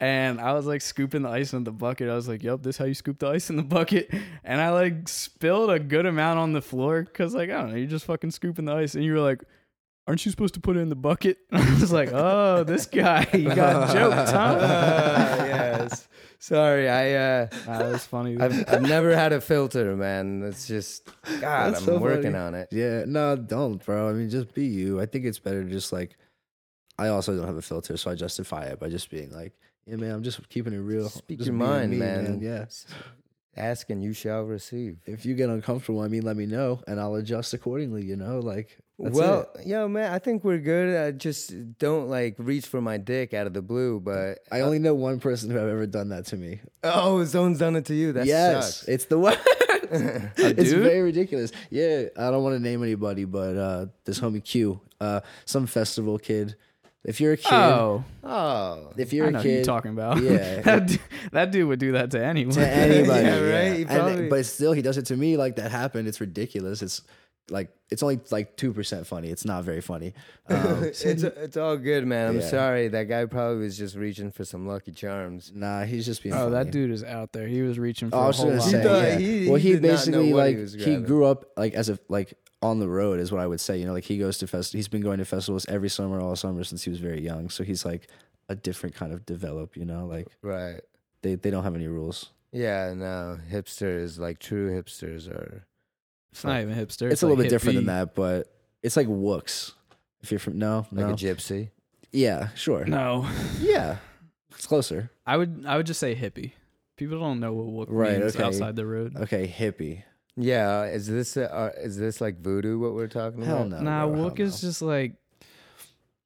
and I was like scooping the ice in the bucket. I was like, "Yep, this is how you scoop the ice in the bucket." And I like spilled a good amount on the floor because like I don't know, you're just fucking scooping the ice, and you were like. Aren't you supposed to put it in the bucket? I was like, "Oh, this guy, you got joked, huh?" Uh, yes sorry i uh that was funny. I've, I've never had a filter, man. It's just God. That's I'm so working funny. on it. Yeah, no, don't, bro. I mean, just be you. I think it's better to just like. I also don't have a filter, so I justify it by just being like, "Yeah, man, I'm just keeping it real. Speak Just your mind, me, man. Yeah, Ask and you shall receive. If you get uncomfortable, I mean, let me know and I'll adjust accordingly. You know, like that's well, it. yo, man, I think we're good. I just don't like reach for my dick out of the blue. But I only know one person who have ever done that to me. oh, someone's done it to you. That yes, sucks. it's the one. it's very ridiculous. Yeah, I don't want to name anybody, but uh, this homie Q, uh, some festival kid. If you're a kid, Oh, Oh, if you're I know a who you're kid, talking about. Yeah. that, dude, that dude would do that to anyone. to anybody, Yeah, yeah, right? He And- but still, he does it to me. Like that happened. It's ridiculous. It's like it's only like two percent funny. It's not very funny. Um, it's it's all good, man. I'm Yeah. sorry. That guy probably was just reaching for some Lucky Charms. nah, he's just being. oh, funny. that dude is out there. He was reaching for Oh, I a was whole gonna lot. say, thought- yeah. he- well, he he did not know basically what he like was he grabbing. grew up like as a like on the road is what I would say. You know, like he goes to fest. He's been going to festivals every summer, all summer since he was very young. So he's like a different kind of develop. You know, like Right. they they don't have any rules. Yeah, no. Hipsters, like true hipsters are It's not even hipster. It's, a little like bit different than hippie. that, but it's like wooks. If you're from no, like a gypsy. yeah, sure, No, yeah, it's closer. I would I would just say hippie. People don't know what wook Right, means okay. outside the road. Okay, hippie. Yeah, is this uh, is this like voodoo what we're talking Hell about? no. nah, bro, hell wook is no. just like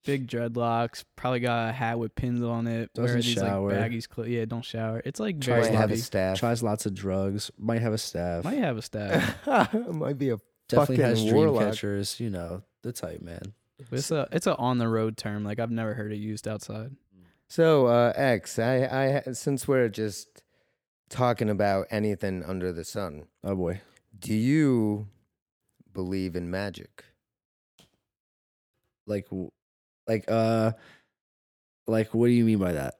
big dreadlocks. Probably got a hat with pins on it. Doesn't these shower. like baggies. Cl- yeah, don't shower. It's like Tries very have a hippie. staff. Tries lots of drugs. Might have a staff. Might have a staff. Might be a Definitely fucking has dream warlock. catchers. You know the type, man. it's a it's a on the road term. Like I've never heard it used outside. So, uh, X, I, I, since we're just talking about anything under the sun, Oh boy. do you believe in magic? like w- like uh like what do you mean by that?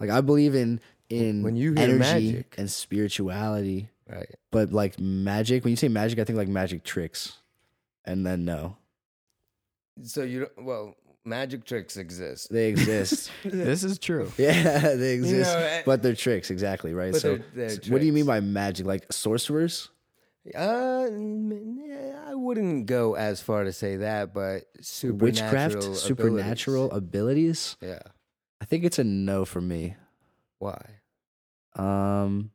Like i believe in in When you hear energy magic. and spirituality. Right. but like magic when you say magic i think like magic tricks. And then no. So you don't, well, magic tricks exist. they exist. This is true. yeah they exist. know, eh, but they're tricks exactly right? but so they're- they're so what do you mean by magic? Like sorcerers Uh, I wouldn't go as far to say that, but supernatural witchcraft abilities. supernatural abilities Yeah. i think it's a no for me Why? um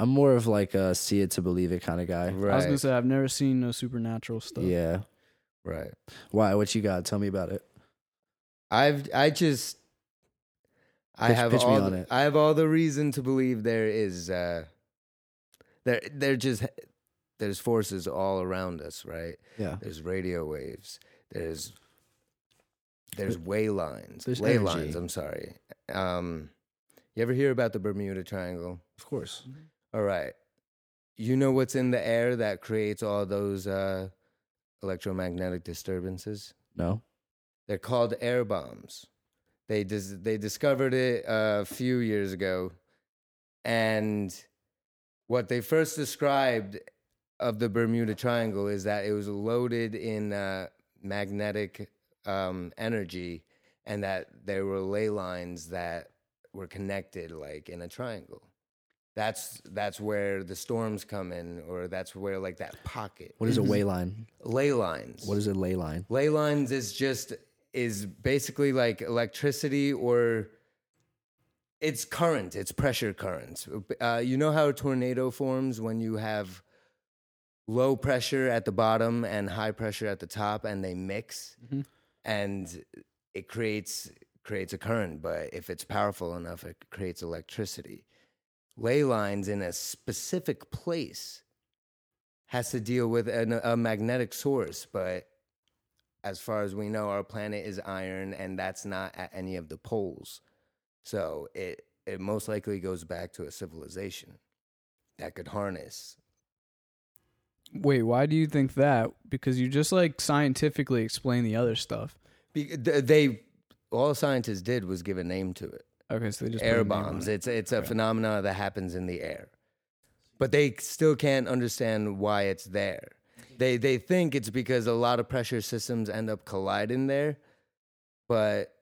i'm more of like a see it to believe it kind of guy Right. I was gonna say I've never seen no supernatural stuff. yeah right. Why? What you got? Tell me about it. I've I just I Pitch- have pitch me all on the, it. I have all the reason to believe there is uh there there just there's forces all around us, right? Yeah. There's radio waves. There's there's way lines. There's ley energy. lines, I'm sorry. Um you ever hear about the Bermuda Triangle? Of course. All right. You know what's in the air that creates all those uh electromagnetic disturbances? No. They're called air bombs. They dis- they discovered it a few years ago, and what they first described of the Bermuda Triangle is that it was loaded in uh, magnetic um, energy, and that there were ley lines that were connected like in a triangle. That's that's where the storms come in, or that's where like that pocket. What is a way line? Ley lines. What is a ley line? Ley lines is just is basically like electricity or it's current. It's pressure currents. Uh, you know how a tornado forms when you have low pressure at the bottom and high pressure at the top, and they mix, Mhm. and it creates creates a current. But if it's powerful enough, it creates electricity. Ley lines in a specific place has to deal with an, a magnetic source, but as far as we know, our planet is iron, and that's not at any of the poles. So it it most likely goes back to a civilization that could harness. Wait, why do you think that? Because you just like scientifically explain the other stuff. Be- They all scientists did was give a name to it. Okay, so they just air bombs. it. It's it's a Okay. phenomena that happens in the air, but they still can't understand why it's there. They they think it's because a lot of pressure systems end up colliding there, but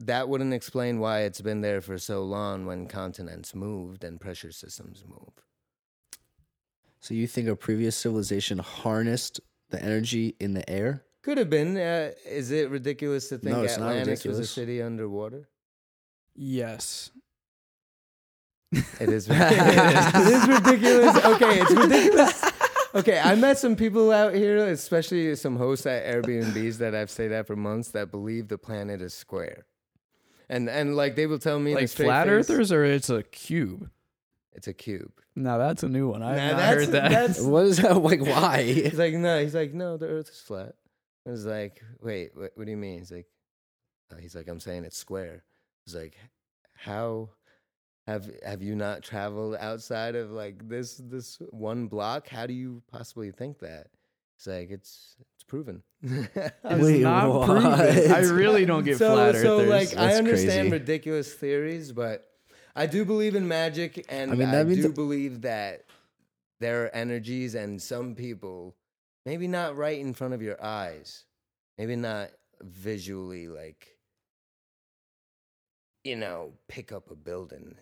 that wouldn't explain why it's been there for so long when continents moved and pressure systems move. So you think a previous civilization harnessed the energy in the air? Could have been. Uh, is it ridiculous to think No, it's not Atlantis was a city underwater? Yes. It is ridiculous. it is ridiculous. Okay, it's ridiculous. Okay, I met some people out here, especially some hosts at Airbnbs that I've stayed at for months that believe the planet is square. And and like they will tell me like flat face, earthers or it's a cube. It's a cube. No, that's a new one. I Nah, have not that's, heard that. that's What is that? Like, why? He's like, no. He's like, no. The Earth is flat. I was like, wait, what, what do you mean? He's like, uh, he's like, I'm saying it's square. He's like, how have have you not traveled outside of like this this one block? How do you possibly think that? It's like it's it's proven. It's Wait, not what? proven. I really don't get so, flat so earthers. like I That's understand crazy. ridiculous theories, but I do believe in magic, and I I, mean, that means do that- believe that there are energies, and some people, maybe not right in front of your eyes, maybe not visually, like you know, pick up a building,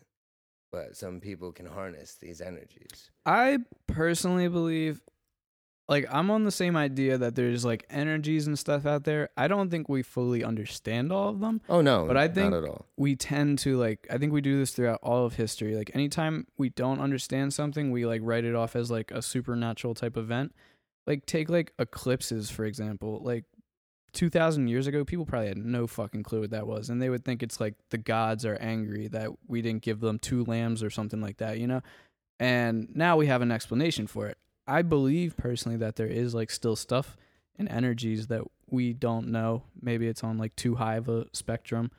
but some people can harness these energies. I personally believe like I'm on the same idea that there's like energies and stuff out there. I don't think we fully understand all of them. Oh no, But I think- not at all. We tend to like I think we do this throughout all of history. Like anytime we don't understand something, we like write it off as like a supernatural type event. Like take like eclipses for example. Like 2000 years ago, people probably had no fucking clue what that was and they would think it's like the gods are angry that we didn't give them two lambs or something like that, you know? And now we have an explanation for it. I believe personally that there is like still stuff and energies that we don't know. Maybe it's on like too high of a spectrum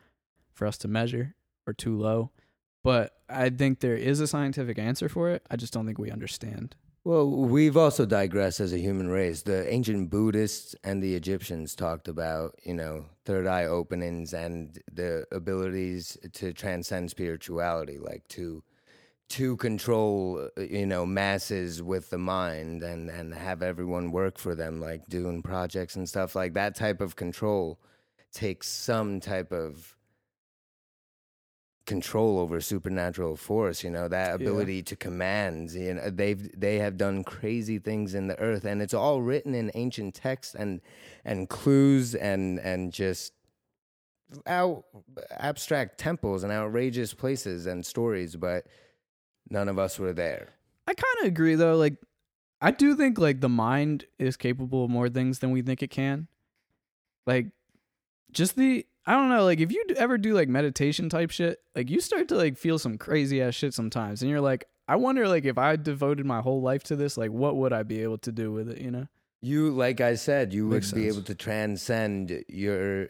for us to measure or too low. But I think there is a scientific answer for it. I just don't think we understand. Well, we've also digressed as a human race. The ancient Buddhists and the Egyptians talked about, you know, third eye openings and the abilities to transcend spirituality, like to to control, uh, you know, masses with the mind and and have everyone work for them, like doing projects and stuff like that. Type of control takes some type of control over supernatural force you know that ability to command you know they've they have done crazy things in the earth and it's all written in ancient texts and and clues and and just out abstract temples and outrageous places and stories but none of us were there I kind of agree though. Like, I do think like the mind is capable of more things than we think it can. Like, just the I don't know. Like, if you ever do like meditation type shit, like you start to like feel some crazy ass shit sometimes, and you're like, I wonder like if I devoted my whole life to this, like what would I be able to do with it? You know? You, like I said, you Makes would be sense. able to transcend your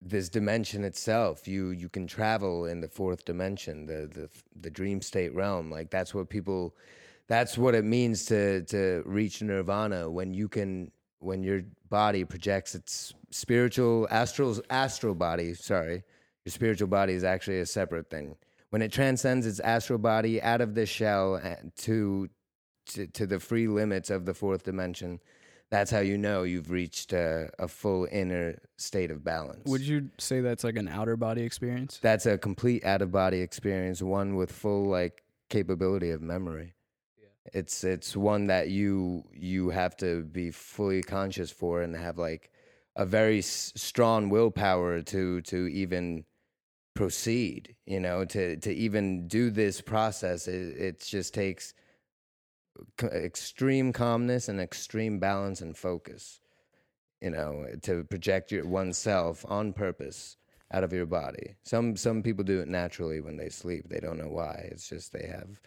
this dimension itself. You you can travel in the fourth dimension, the the the dream state realm. Like that's what people, that's what it means to to reach nirvana when you can when your body projects its spiritual astral astral body. Sorry, your spiritual body is actually a separate thing. When it transcends its astral body out of the shell eh, to to, to the free limits of the fourth dimension, that's how you know you've reached a, a full inner state of balance. Would you say that's like an outer body experience? That's a complete out of body experience, one with full like capability of memory. It's it's one that you you have to be fully conscious for and have like a very s- strong willpower to to even proceed. You know, to to even do this process, it, it just takes extreme calmness and extreme balance and focus. You know, to project your oneself on purpose out of your body. Some some people do it naturally when they sleep. They don't know why. It's just they have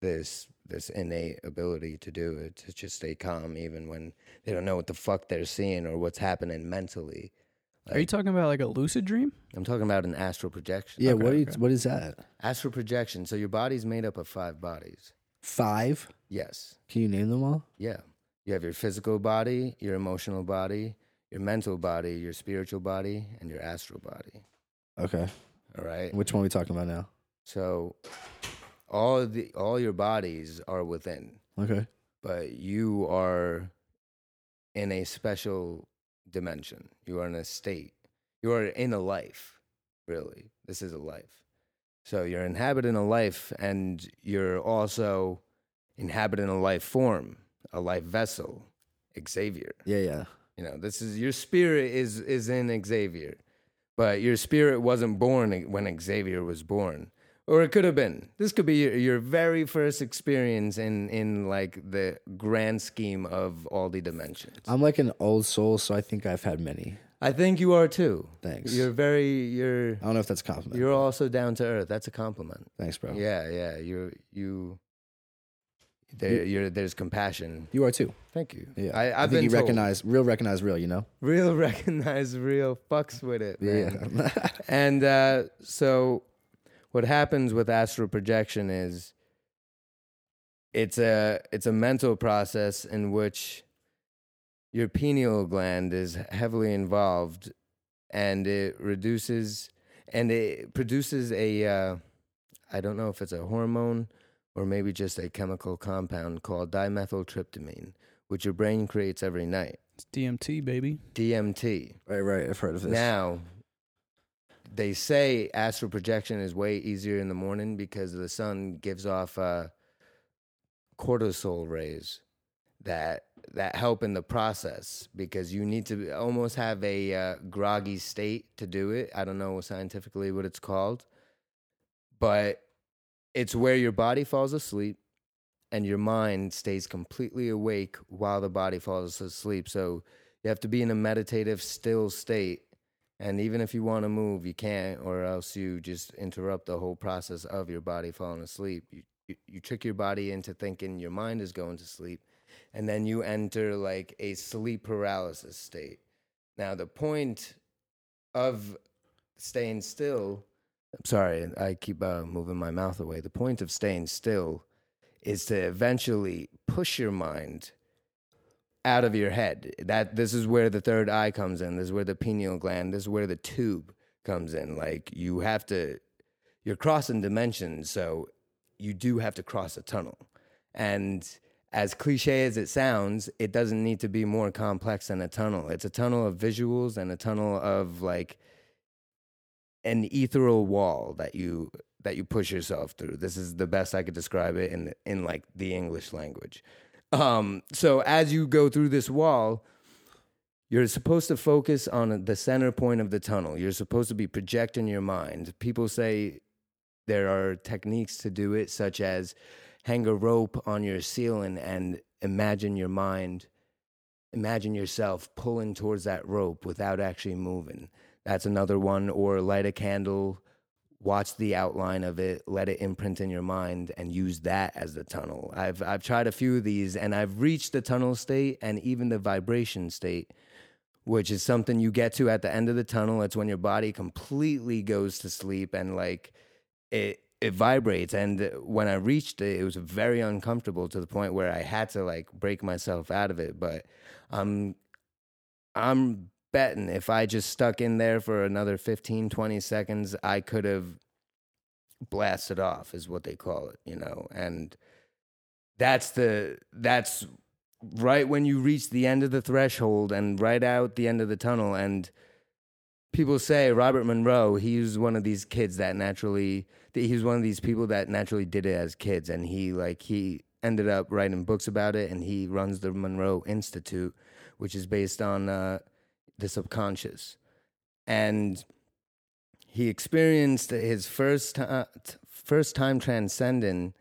this this innate ability to do it to just stay calm even when they don't know what the fuck they're seeing or what's happening mentally. Are you talking about like a lucid dream? I'm talking about an astral projection. Yeah, Okay, what, do you, okay. what is that? Astral projection. So your body's made up of five bodies. Five? Yes. Can you name them all? Yeah. You have your physical body, your emotional body, your mental body, your spiritual body, and your astral body. Okay. All right. Which one are we talking about now? So all the all your bodies are within, Okay. but you are in a special dimension. You are in a state. You are in a life, really. This is a life. So you're inhabiting a life and you're also inhabiting a life form, a life vessel, Xavier. Yeah, yeah. You know, this is your spirit is is in Xavier, but your spirit wasn't born when Xavier was born. or it could have been. This could be your, your very first experience in in like the grand scheme of all the dimensions. I'm like an old soul, so I think I've had many. I think you are too. Thanks. You're very you're I don't know if that's a compliment. you're also down to earth. That's a compliment. Thanks, bro. Yeah, yeah. You're you. There, you're, there's compassion. You are too. Thank you. Yeah. I, I I've think been you recognize real, recognize real. You know. real recognize real fucks with it. Man. Yeah. And uh, so, what happens with astral projection is it's a it's a mental process in which your pineal gland is heavily involved, and it reduces and it produces a uh, I don't know if it's a hormone or maybe just a chemical compound called dimethyltryptamine, which your brain creates every night. It's DMT, baby. DMT. right, right. I've heard of this. Now, they say astral projection is way easier in the morning because the sun gives off uh, cortisol rays that that help in the process because you need to almost have a uh, groggy state to do it. I don't know scientifically what it's called, but it's where your body falls asleep and your mind stays completely awake while the body falls asleep. So you have to be in a meditative, still state. And even if you want to move, you can't, or else you just interrupt the whole process of your body falling asleep. You, you, you trick your body into thinking your mind is going to sleep, and then you enter like a sleep paralysis state. Now, the point of staying still, I'm sorry, I keep uh, moving my mouth away. The point of staying still is to eventually push your mind out of your head. That this is where the third eye comes in. This is where the pineal gland. This is where the tube comes in. Like you have to, you're crossing dimensions, so you do have to cross a tunnel. And as cliche as it sounds, it doesn't need to be more complex than a tunnel. It's a tunnel of visuals and a tunnel of like an ethereal wall that you that you push yourself through. This is the best I could describe it in in like the English language. Um, so as you go through this wall, you're supposed to focus on the center point of the tunnel. You're supposed to be projecting your mind. People say there are techniques to do it, such as hang a rope on your ceiling and imagine your mind, imagine yourself pulling towards that rope without actually moving. That's another one. Or light a candle, watch the outline of it, let it imprint in your mind, and use that as the tunnel. I've I've tried a few of these, and I've reached the tunnel state and even the vibration state, which is something you get to at the end of the tunnel. It's when your body completely goes to sleep and like it it vibrates. And when I reached it, it was very uncomfortable to the point where I had to like break myself out of it. But I'm I'm betting if I just stuck in there for another 15, 20 seconds, I could have blasted off, is what they call it, you know. And that's the that's right when you reach the end of the threshold and right out the end of the tunnel. And people say Robert Monroe, he was one of these kids that naturally he was one of these people that naturally did it as kids, and he like he ended up writing books about it, and he runs the Monroe Institute, which is based on. Uh, the subconscious. And he experienced his first time first time transcending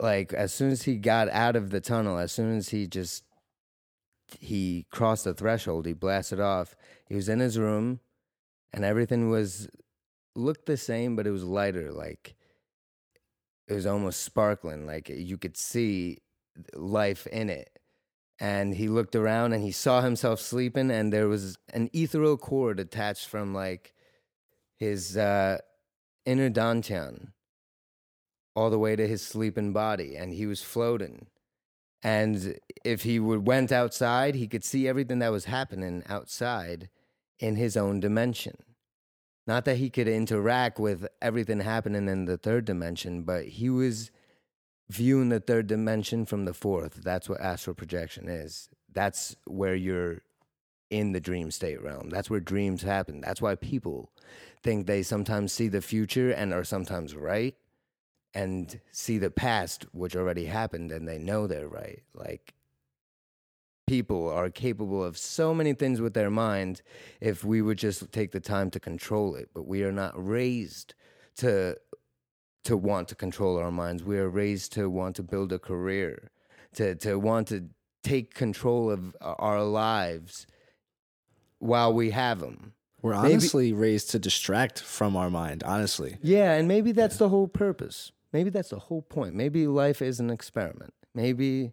like as soon as he got out of the tunnel as soon as he just he crossed the threshold he blasted off he was in his room and everything was looked the same but it was lighter like it was almost sparkling like you could see life in it and he looked around and he saw himself sleeping and there was an ethereal cord attached from like his uh, inner dantian all the way to his sleeping body and he was floating. And if he would went outside he could see everything that was happening outside in his own dimension. Not that he could interact with everything happening in the third dimension but he was viewing the third dimension from the fourth. That's what astral projection is. That's where you're in the dream state realm. That's where dreams happen. That's why people think they sometimes see the future and are sometimes right and see the past, which already happened, and they know they're right. Like, people are capable of so many things with their mind if we would just take the time to control it, but we are not raised to to want to control our minds. We are raised to want to build a career, to to want to take control of uh, our lives while we have them. We're Maybe- honestly raised to distract from our mind, honestly. Yeah, and maybe that's the whole purpose. Maybe that's the whole point. Maybe life is an experiment. Maybe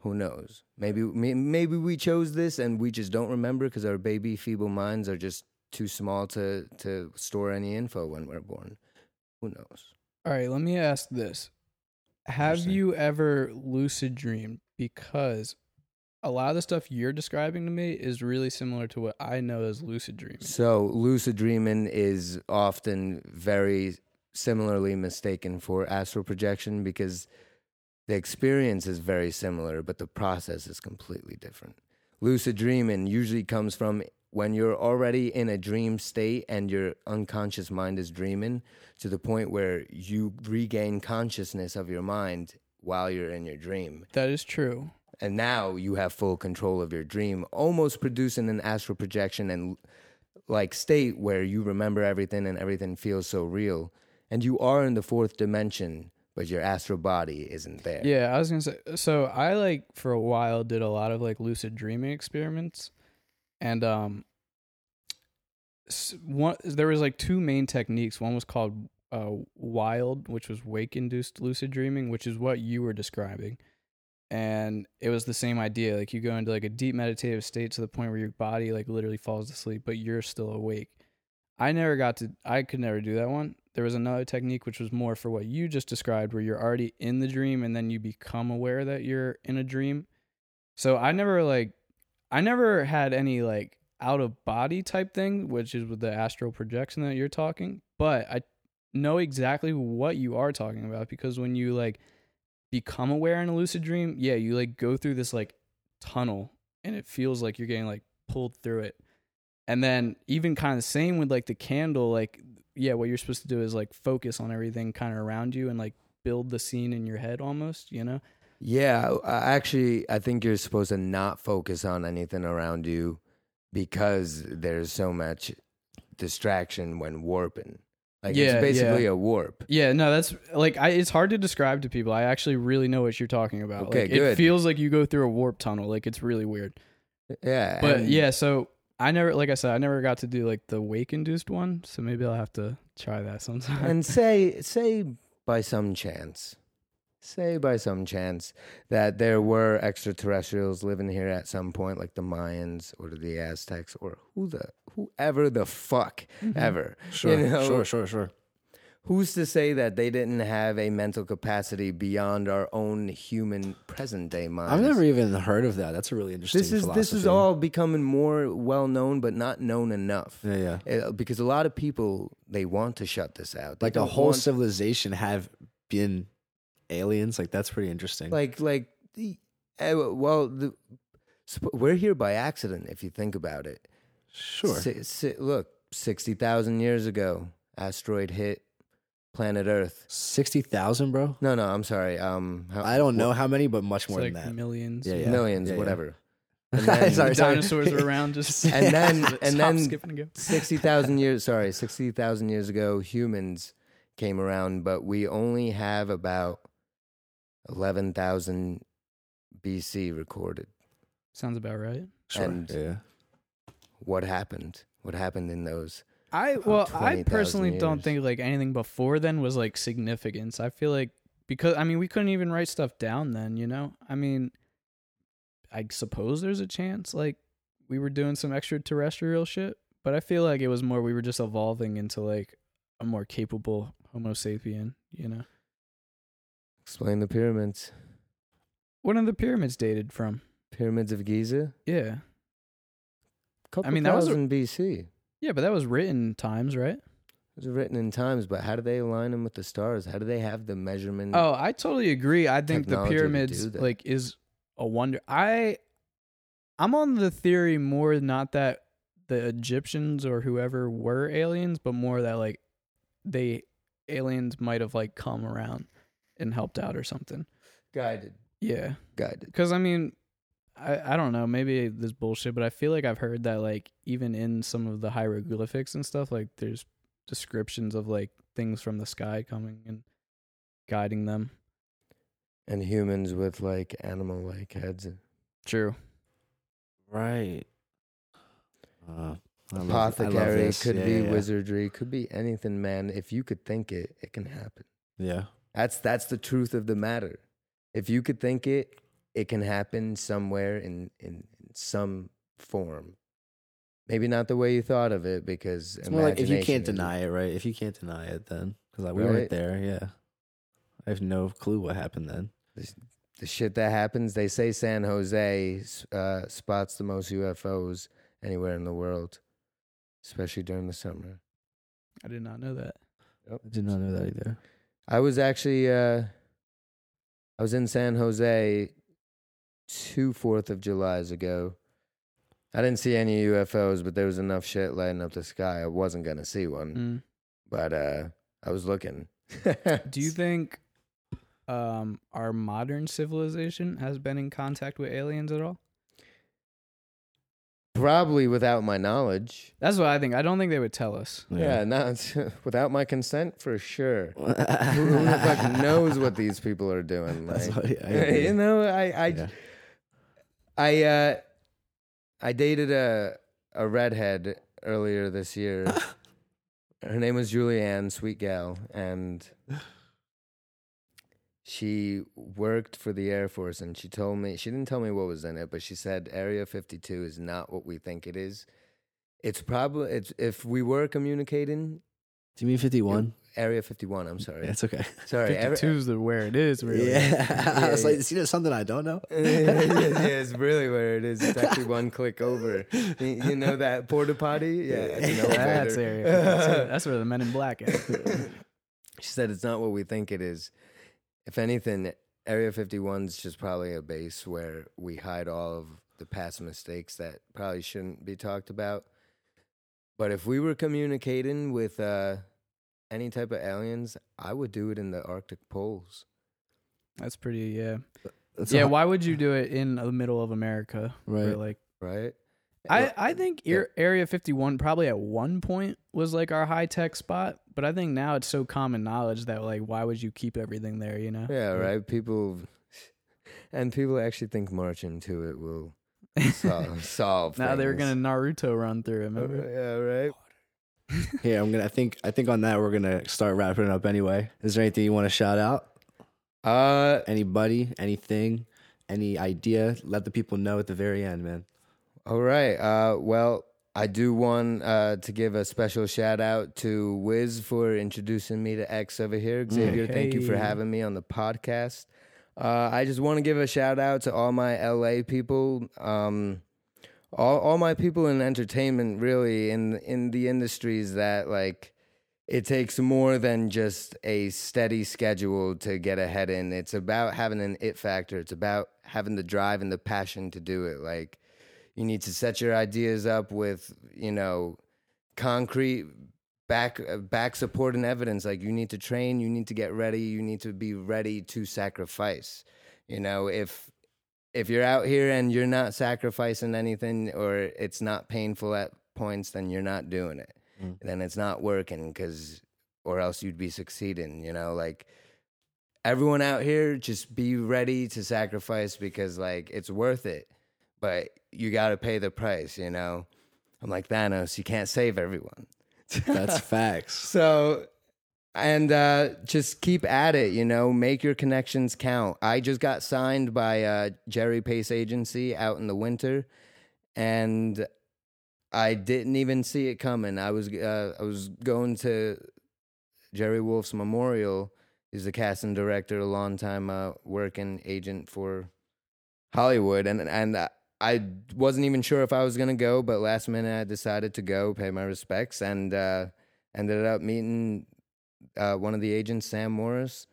who knows? Maybe maybe we chose this and we just don't remember because our baby feeble minds are just too small to to store any info when we're born. Who knows? All right, let me ask this. Have you ever lucid dreamed? Because a lot of the stuff you're describing to me is really similar to what I know as lucid dreaming. So lucid dreaming is often very similarly mistaken for astral projection because the experience is very similar, but the process is completely different. Lucid dreaming usually comes from when you're already in a dream state and your unconscious mind is dreaming to the point where you regain consciousness of your mind while you're in your dream. That is true. And now you have full control of your dream, almost producing an astral projection and like state where you remember everything and everything feels so real. And you are in the fourth dimension, but your astral body isn't there. Yeah, I was gonna say. So I like for a while did a lot of like lucid dreaming experiments, and um, one there was like two main techniques. One was called uh wild, which was wake induced lucid dreaming, which is what you were describing, and it was the same idea. Like you go into like a deep meditative state to the point where your body like literally falls asleep, but you're still awake. I never got to. I could never do that one. There was another technique which was more for what you just described, where you're already in the dream and then you become aware that you're in a dream. So I never like, I never had any like out of body type thing, which is with the astral projection that you're talking. But I know exactly what you are talking about because when you like become aware in a lucid dream, yeah, you like go through this like tunnel and it feels like you're getting like pulled through it. And then even kind of same with like the candle, like yeah, what you're supposed to do is like focus on everything kind of around you and like build the scene in your head almost, you know? Yeah, I- actually, I think you're supposed to not focus on anything around you because there's so much distraction when warping. Like Yeah, it's basically yeah. a warp. Yeah, no, that's like I it's hard to describe to people. I actually really know what you're talking about. Okay, like, good. It feels like you go through a warp tunnel. Like it's really weird. Yeah, But and- yeah, so I never like I said, I never got to do like the wake induced one. So maybe I'll have to try that sometime. and say say by some chance say by some chance that there were extraterrestrials living here at some point like the mayans or the aztecs or who the whoever the fuck Mm-hmm. ever Sure, You know, sure, sure, sure. who's to say that they didn't have a mental capacity beyond our own human present day minds I've never even heard of that. That's a really interesting. this is this is all becoming more well known but not known enough Yeah, yeah. Uh, because a lot of people they want to shut this out They Like a whole want- civilization have been aliens. Like that's pretty interesting. like like the eh, well the we're here by accident if you think about it sure. Si- si- look 60,000 years ago asteroid hit planet earth Sixty thousand, bro. no no i'm sorry um how, I don't know how many, but much It's more like than that. millions. Yeah, yeah. millions yeah, yeah. whatever Sorry, and then, sorry. The dinosaurs are around just And then- and then- and 60,000 years sorry 60,000 years ago humans came around but we only have about 11,000 BC recorded Sounds about right. Sure. and- yeah. what happened what happened in those I um, well, I 20,000 personally don't think like anything before then was like significance. I feel like because I mean we couldn't even write stuff down then, you know. I mean, I suppose there's a chance like we were doing some extraterrestrial shit, but I feel like it was more we were just evolving into like a more capable Homo sapien, you know. Explain the pyramids What are the pyramids dated from? Pyramids of Giza? Yeah, Couple mean, that was thousand BC. yeah, but that was written times, right? It was written in times, but how do they align them with the stars? How do they have the measurement? Oh, I totally agree. I think the pyramids like is a wonder. I I'm on the theory more not that the Egyptians or whoever were aliens, but more that like they aliens might have like come around and helped out or something. guided, Yeah, guided. because I mean, I I don't know. Maybe this bullshit, but I feel like I've heard that like even in some of the hieroglyphics and stuff, like there's descriptions of like things from the sky coming and guiding them. And humans with like animal like heads. True. Right. Uh, I love- love Apothecary this. could Yeah, be yeah. wizardry, could be anything, man. If you could think it, it can happen. Yeah. That's that's the truth of the matter. If you could think it, it can happen somewhere in in, in some form. Maybe not the way you thought of it, because It's more like if you can't deny it, right? If you can't deny it, then because like we Right. weren't there, yeah. I have no clue what happened then. the shit that happens. They say San Jose uh, spots the most UFOs anywhere in the world, especially during the summer. I did not know that. I did not know that either. I was actually uh, I was in San Jose two Fourth of Julys ago. I didn't see any UFOs, but there was enough shit lighting up the sky. I wasn't gonna see one, Mm. but uh, I was looking. Do you think um, our modern civilization has been in contact with aliens at all? Probably without my knowledge. That's what I think. I don't think they would tell us. Yeah, not without my consent for sure. Who, who the fuck knows what these people are doing? That's Like, what- I agree. you know, I I Yeah. I uh I dated a a redhead earlier this year. Her name was Julianne, sweet gal, and she worked for the Air Force and she told me she didn't tell me what was in it, but she said Area 52 is not what we think it is. It's probably it's if we were communicating Do you mean fifty one? Area 51, I'm sorry. It's okay. Sorry. every- 52 is the where it is, really. Yeah. I was Yeah, like, see, there's something I don't know. yeah, it's really where it is. It's actually one click over. You, you know that porta potty? Yeah, it's an That's area. 52. That's where the men in black is. She said it's not what we think it is. If anything, Area 51's just probably a base where we hide all of the past mistakes that probably shouldn't be talked about. But if we were communicating with uh, any type of aliens, I would do it in the Arctic poles, That's pretty, yeah. That's yeah, why would you do it in the middle of America? Where, Right. like, right? I, I think Yeah. Area 51 probably at one point was like our high tech spot, but I think now it's so common knowledge that like why would you keep everything there, you know? Yeah, right. People and people actually think marching to it will solve. solve now they were things. gonna Naruto run through it, Uh, remember? yeah, right. Here, I'm gonna. I think. I think on that we're gonna start wrapping it up. Anyway, is there anything you want to shout out? Uh, Anybody? Anything? Any idea? Let the people know at the very end, man. All right. Uh, well, I do want uh to give a special shout out to Wiz for introducing me to X over here. Xavier, thank you for having me on the podcast. Uh, I just want to give a shout out to all my LA people. Um, all all my people in entertainment, really in in the industries that like it takes more than just a steady schedule to get ahead in. It's about having an it factor. It's about having the drive and the passion to do it. Like you need to set your ideas up with, you know, concrete back uh, back support and evidence. Like you need to train, you need to get ready, you need to be ready to sacrifice. You know, if if you're out here and you're not sacrificing anything or it's not painful at points, then you're not doing it. Mm. Then it's not working because, or else you'd be succeeding. You know, like everyone out here, just be ready to sacrifice because like it's worth it, but you got to pay the price. You know, I'm like Thanos. You can't save everyone. That's facts. So, and uh, just keep at it, you know, make your connections count. I just got signed by uh, Jerry Pace Agency out in the winter, and I didn't even see it coming. I was uh, I was going to Jerry Wolf's memorial. He's a casting director, a long time uh, working agent for Hollywood, and and uh, I wasn't even sure if I was gonna go, but last minute I decided to go, pay my respects, and uh, ended up meeting uh, one of the agents, Sam Morris,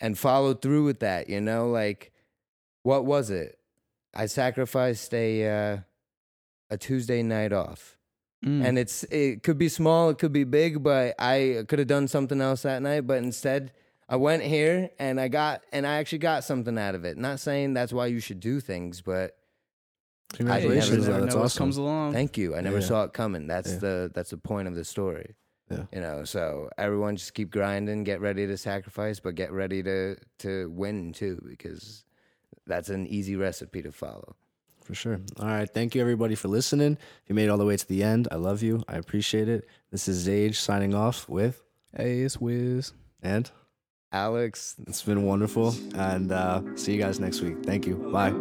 and followed through with that. You know, like what was it? I sacrificed a uh, a Tuesday night off, Mm. and it's it could be small, it could be big, but I could have done something else that night. But instead, I went here and I got and I actually got something out of it. Not saying that's why you should do things, but Hey, you Congratulations, never though. That's know what awesome. comes along. thank you. I never Yeah. saw it coming. That's Yeah. the that's the point of the story. Yeah. You know, so everyone just keep grinding, get ready to sacrifice, but get ready to to win too, because that's an easy recipe to follow. For sure. All right. Thank you, everybody, for listening. If you made it all the way to the end, I love you. I appreciate it. This is Zage signing off with, Hey, it's Wiz. and Alex, it's been wonderful. And uh, see you guys next week. Thank you. Bye.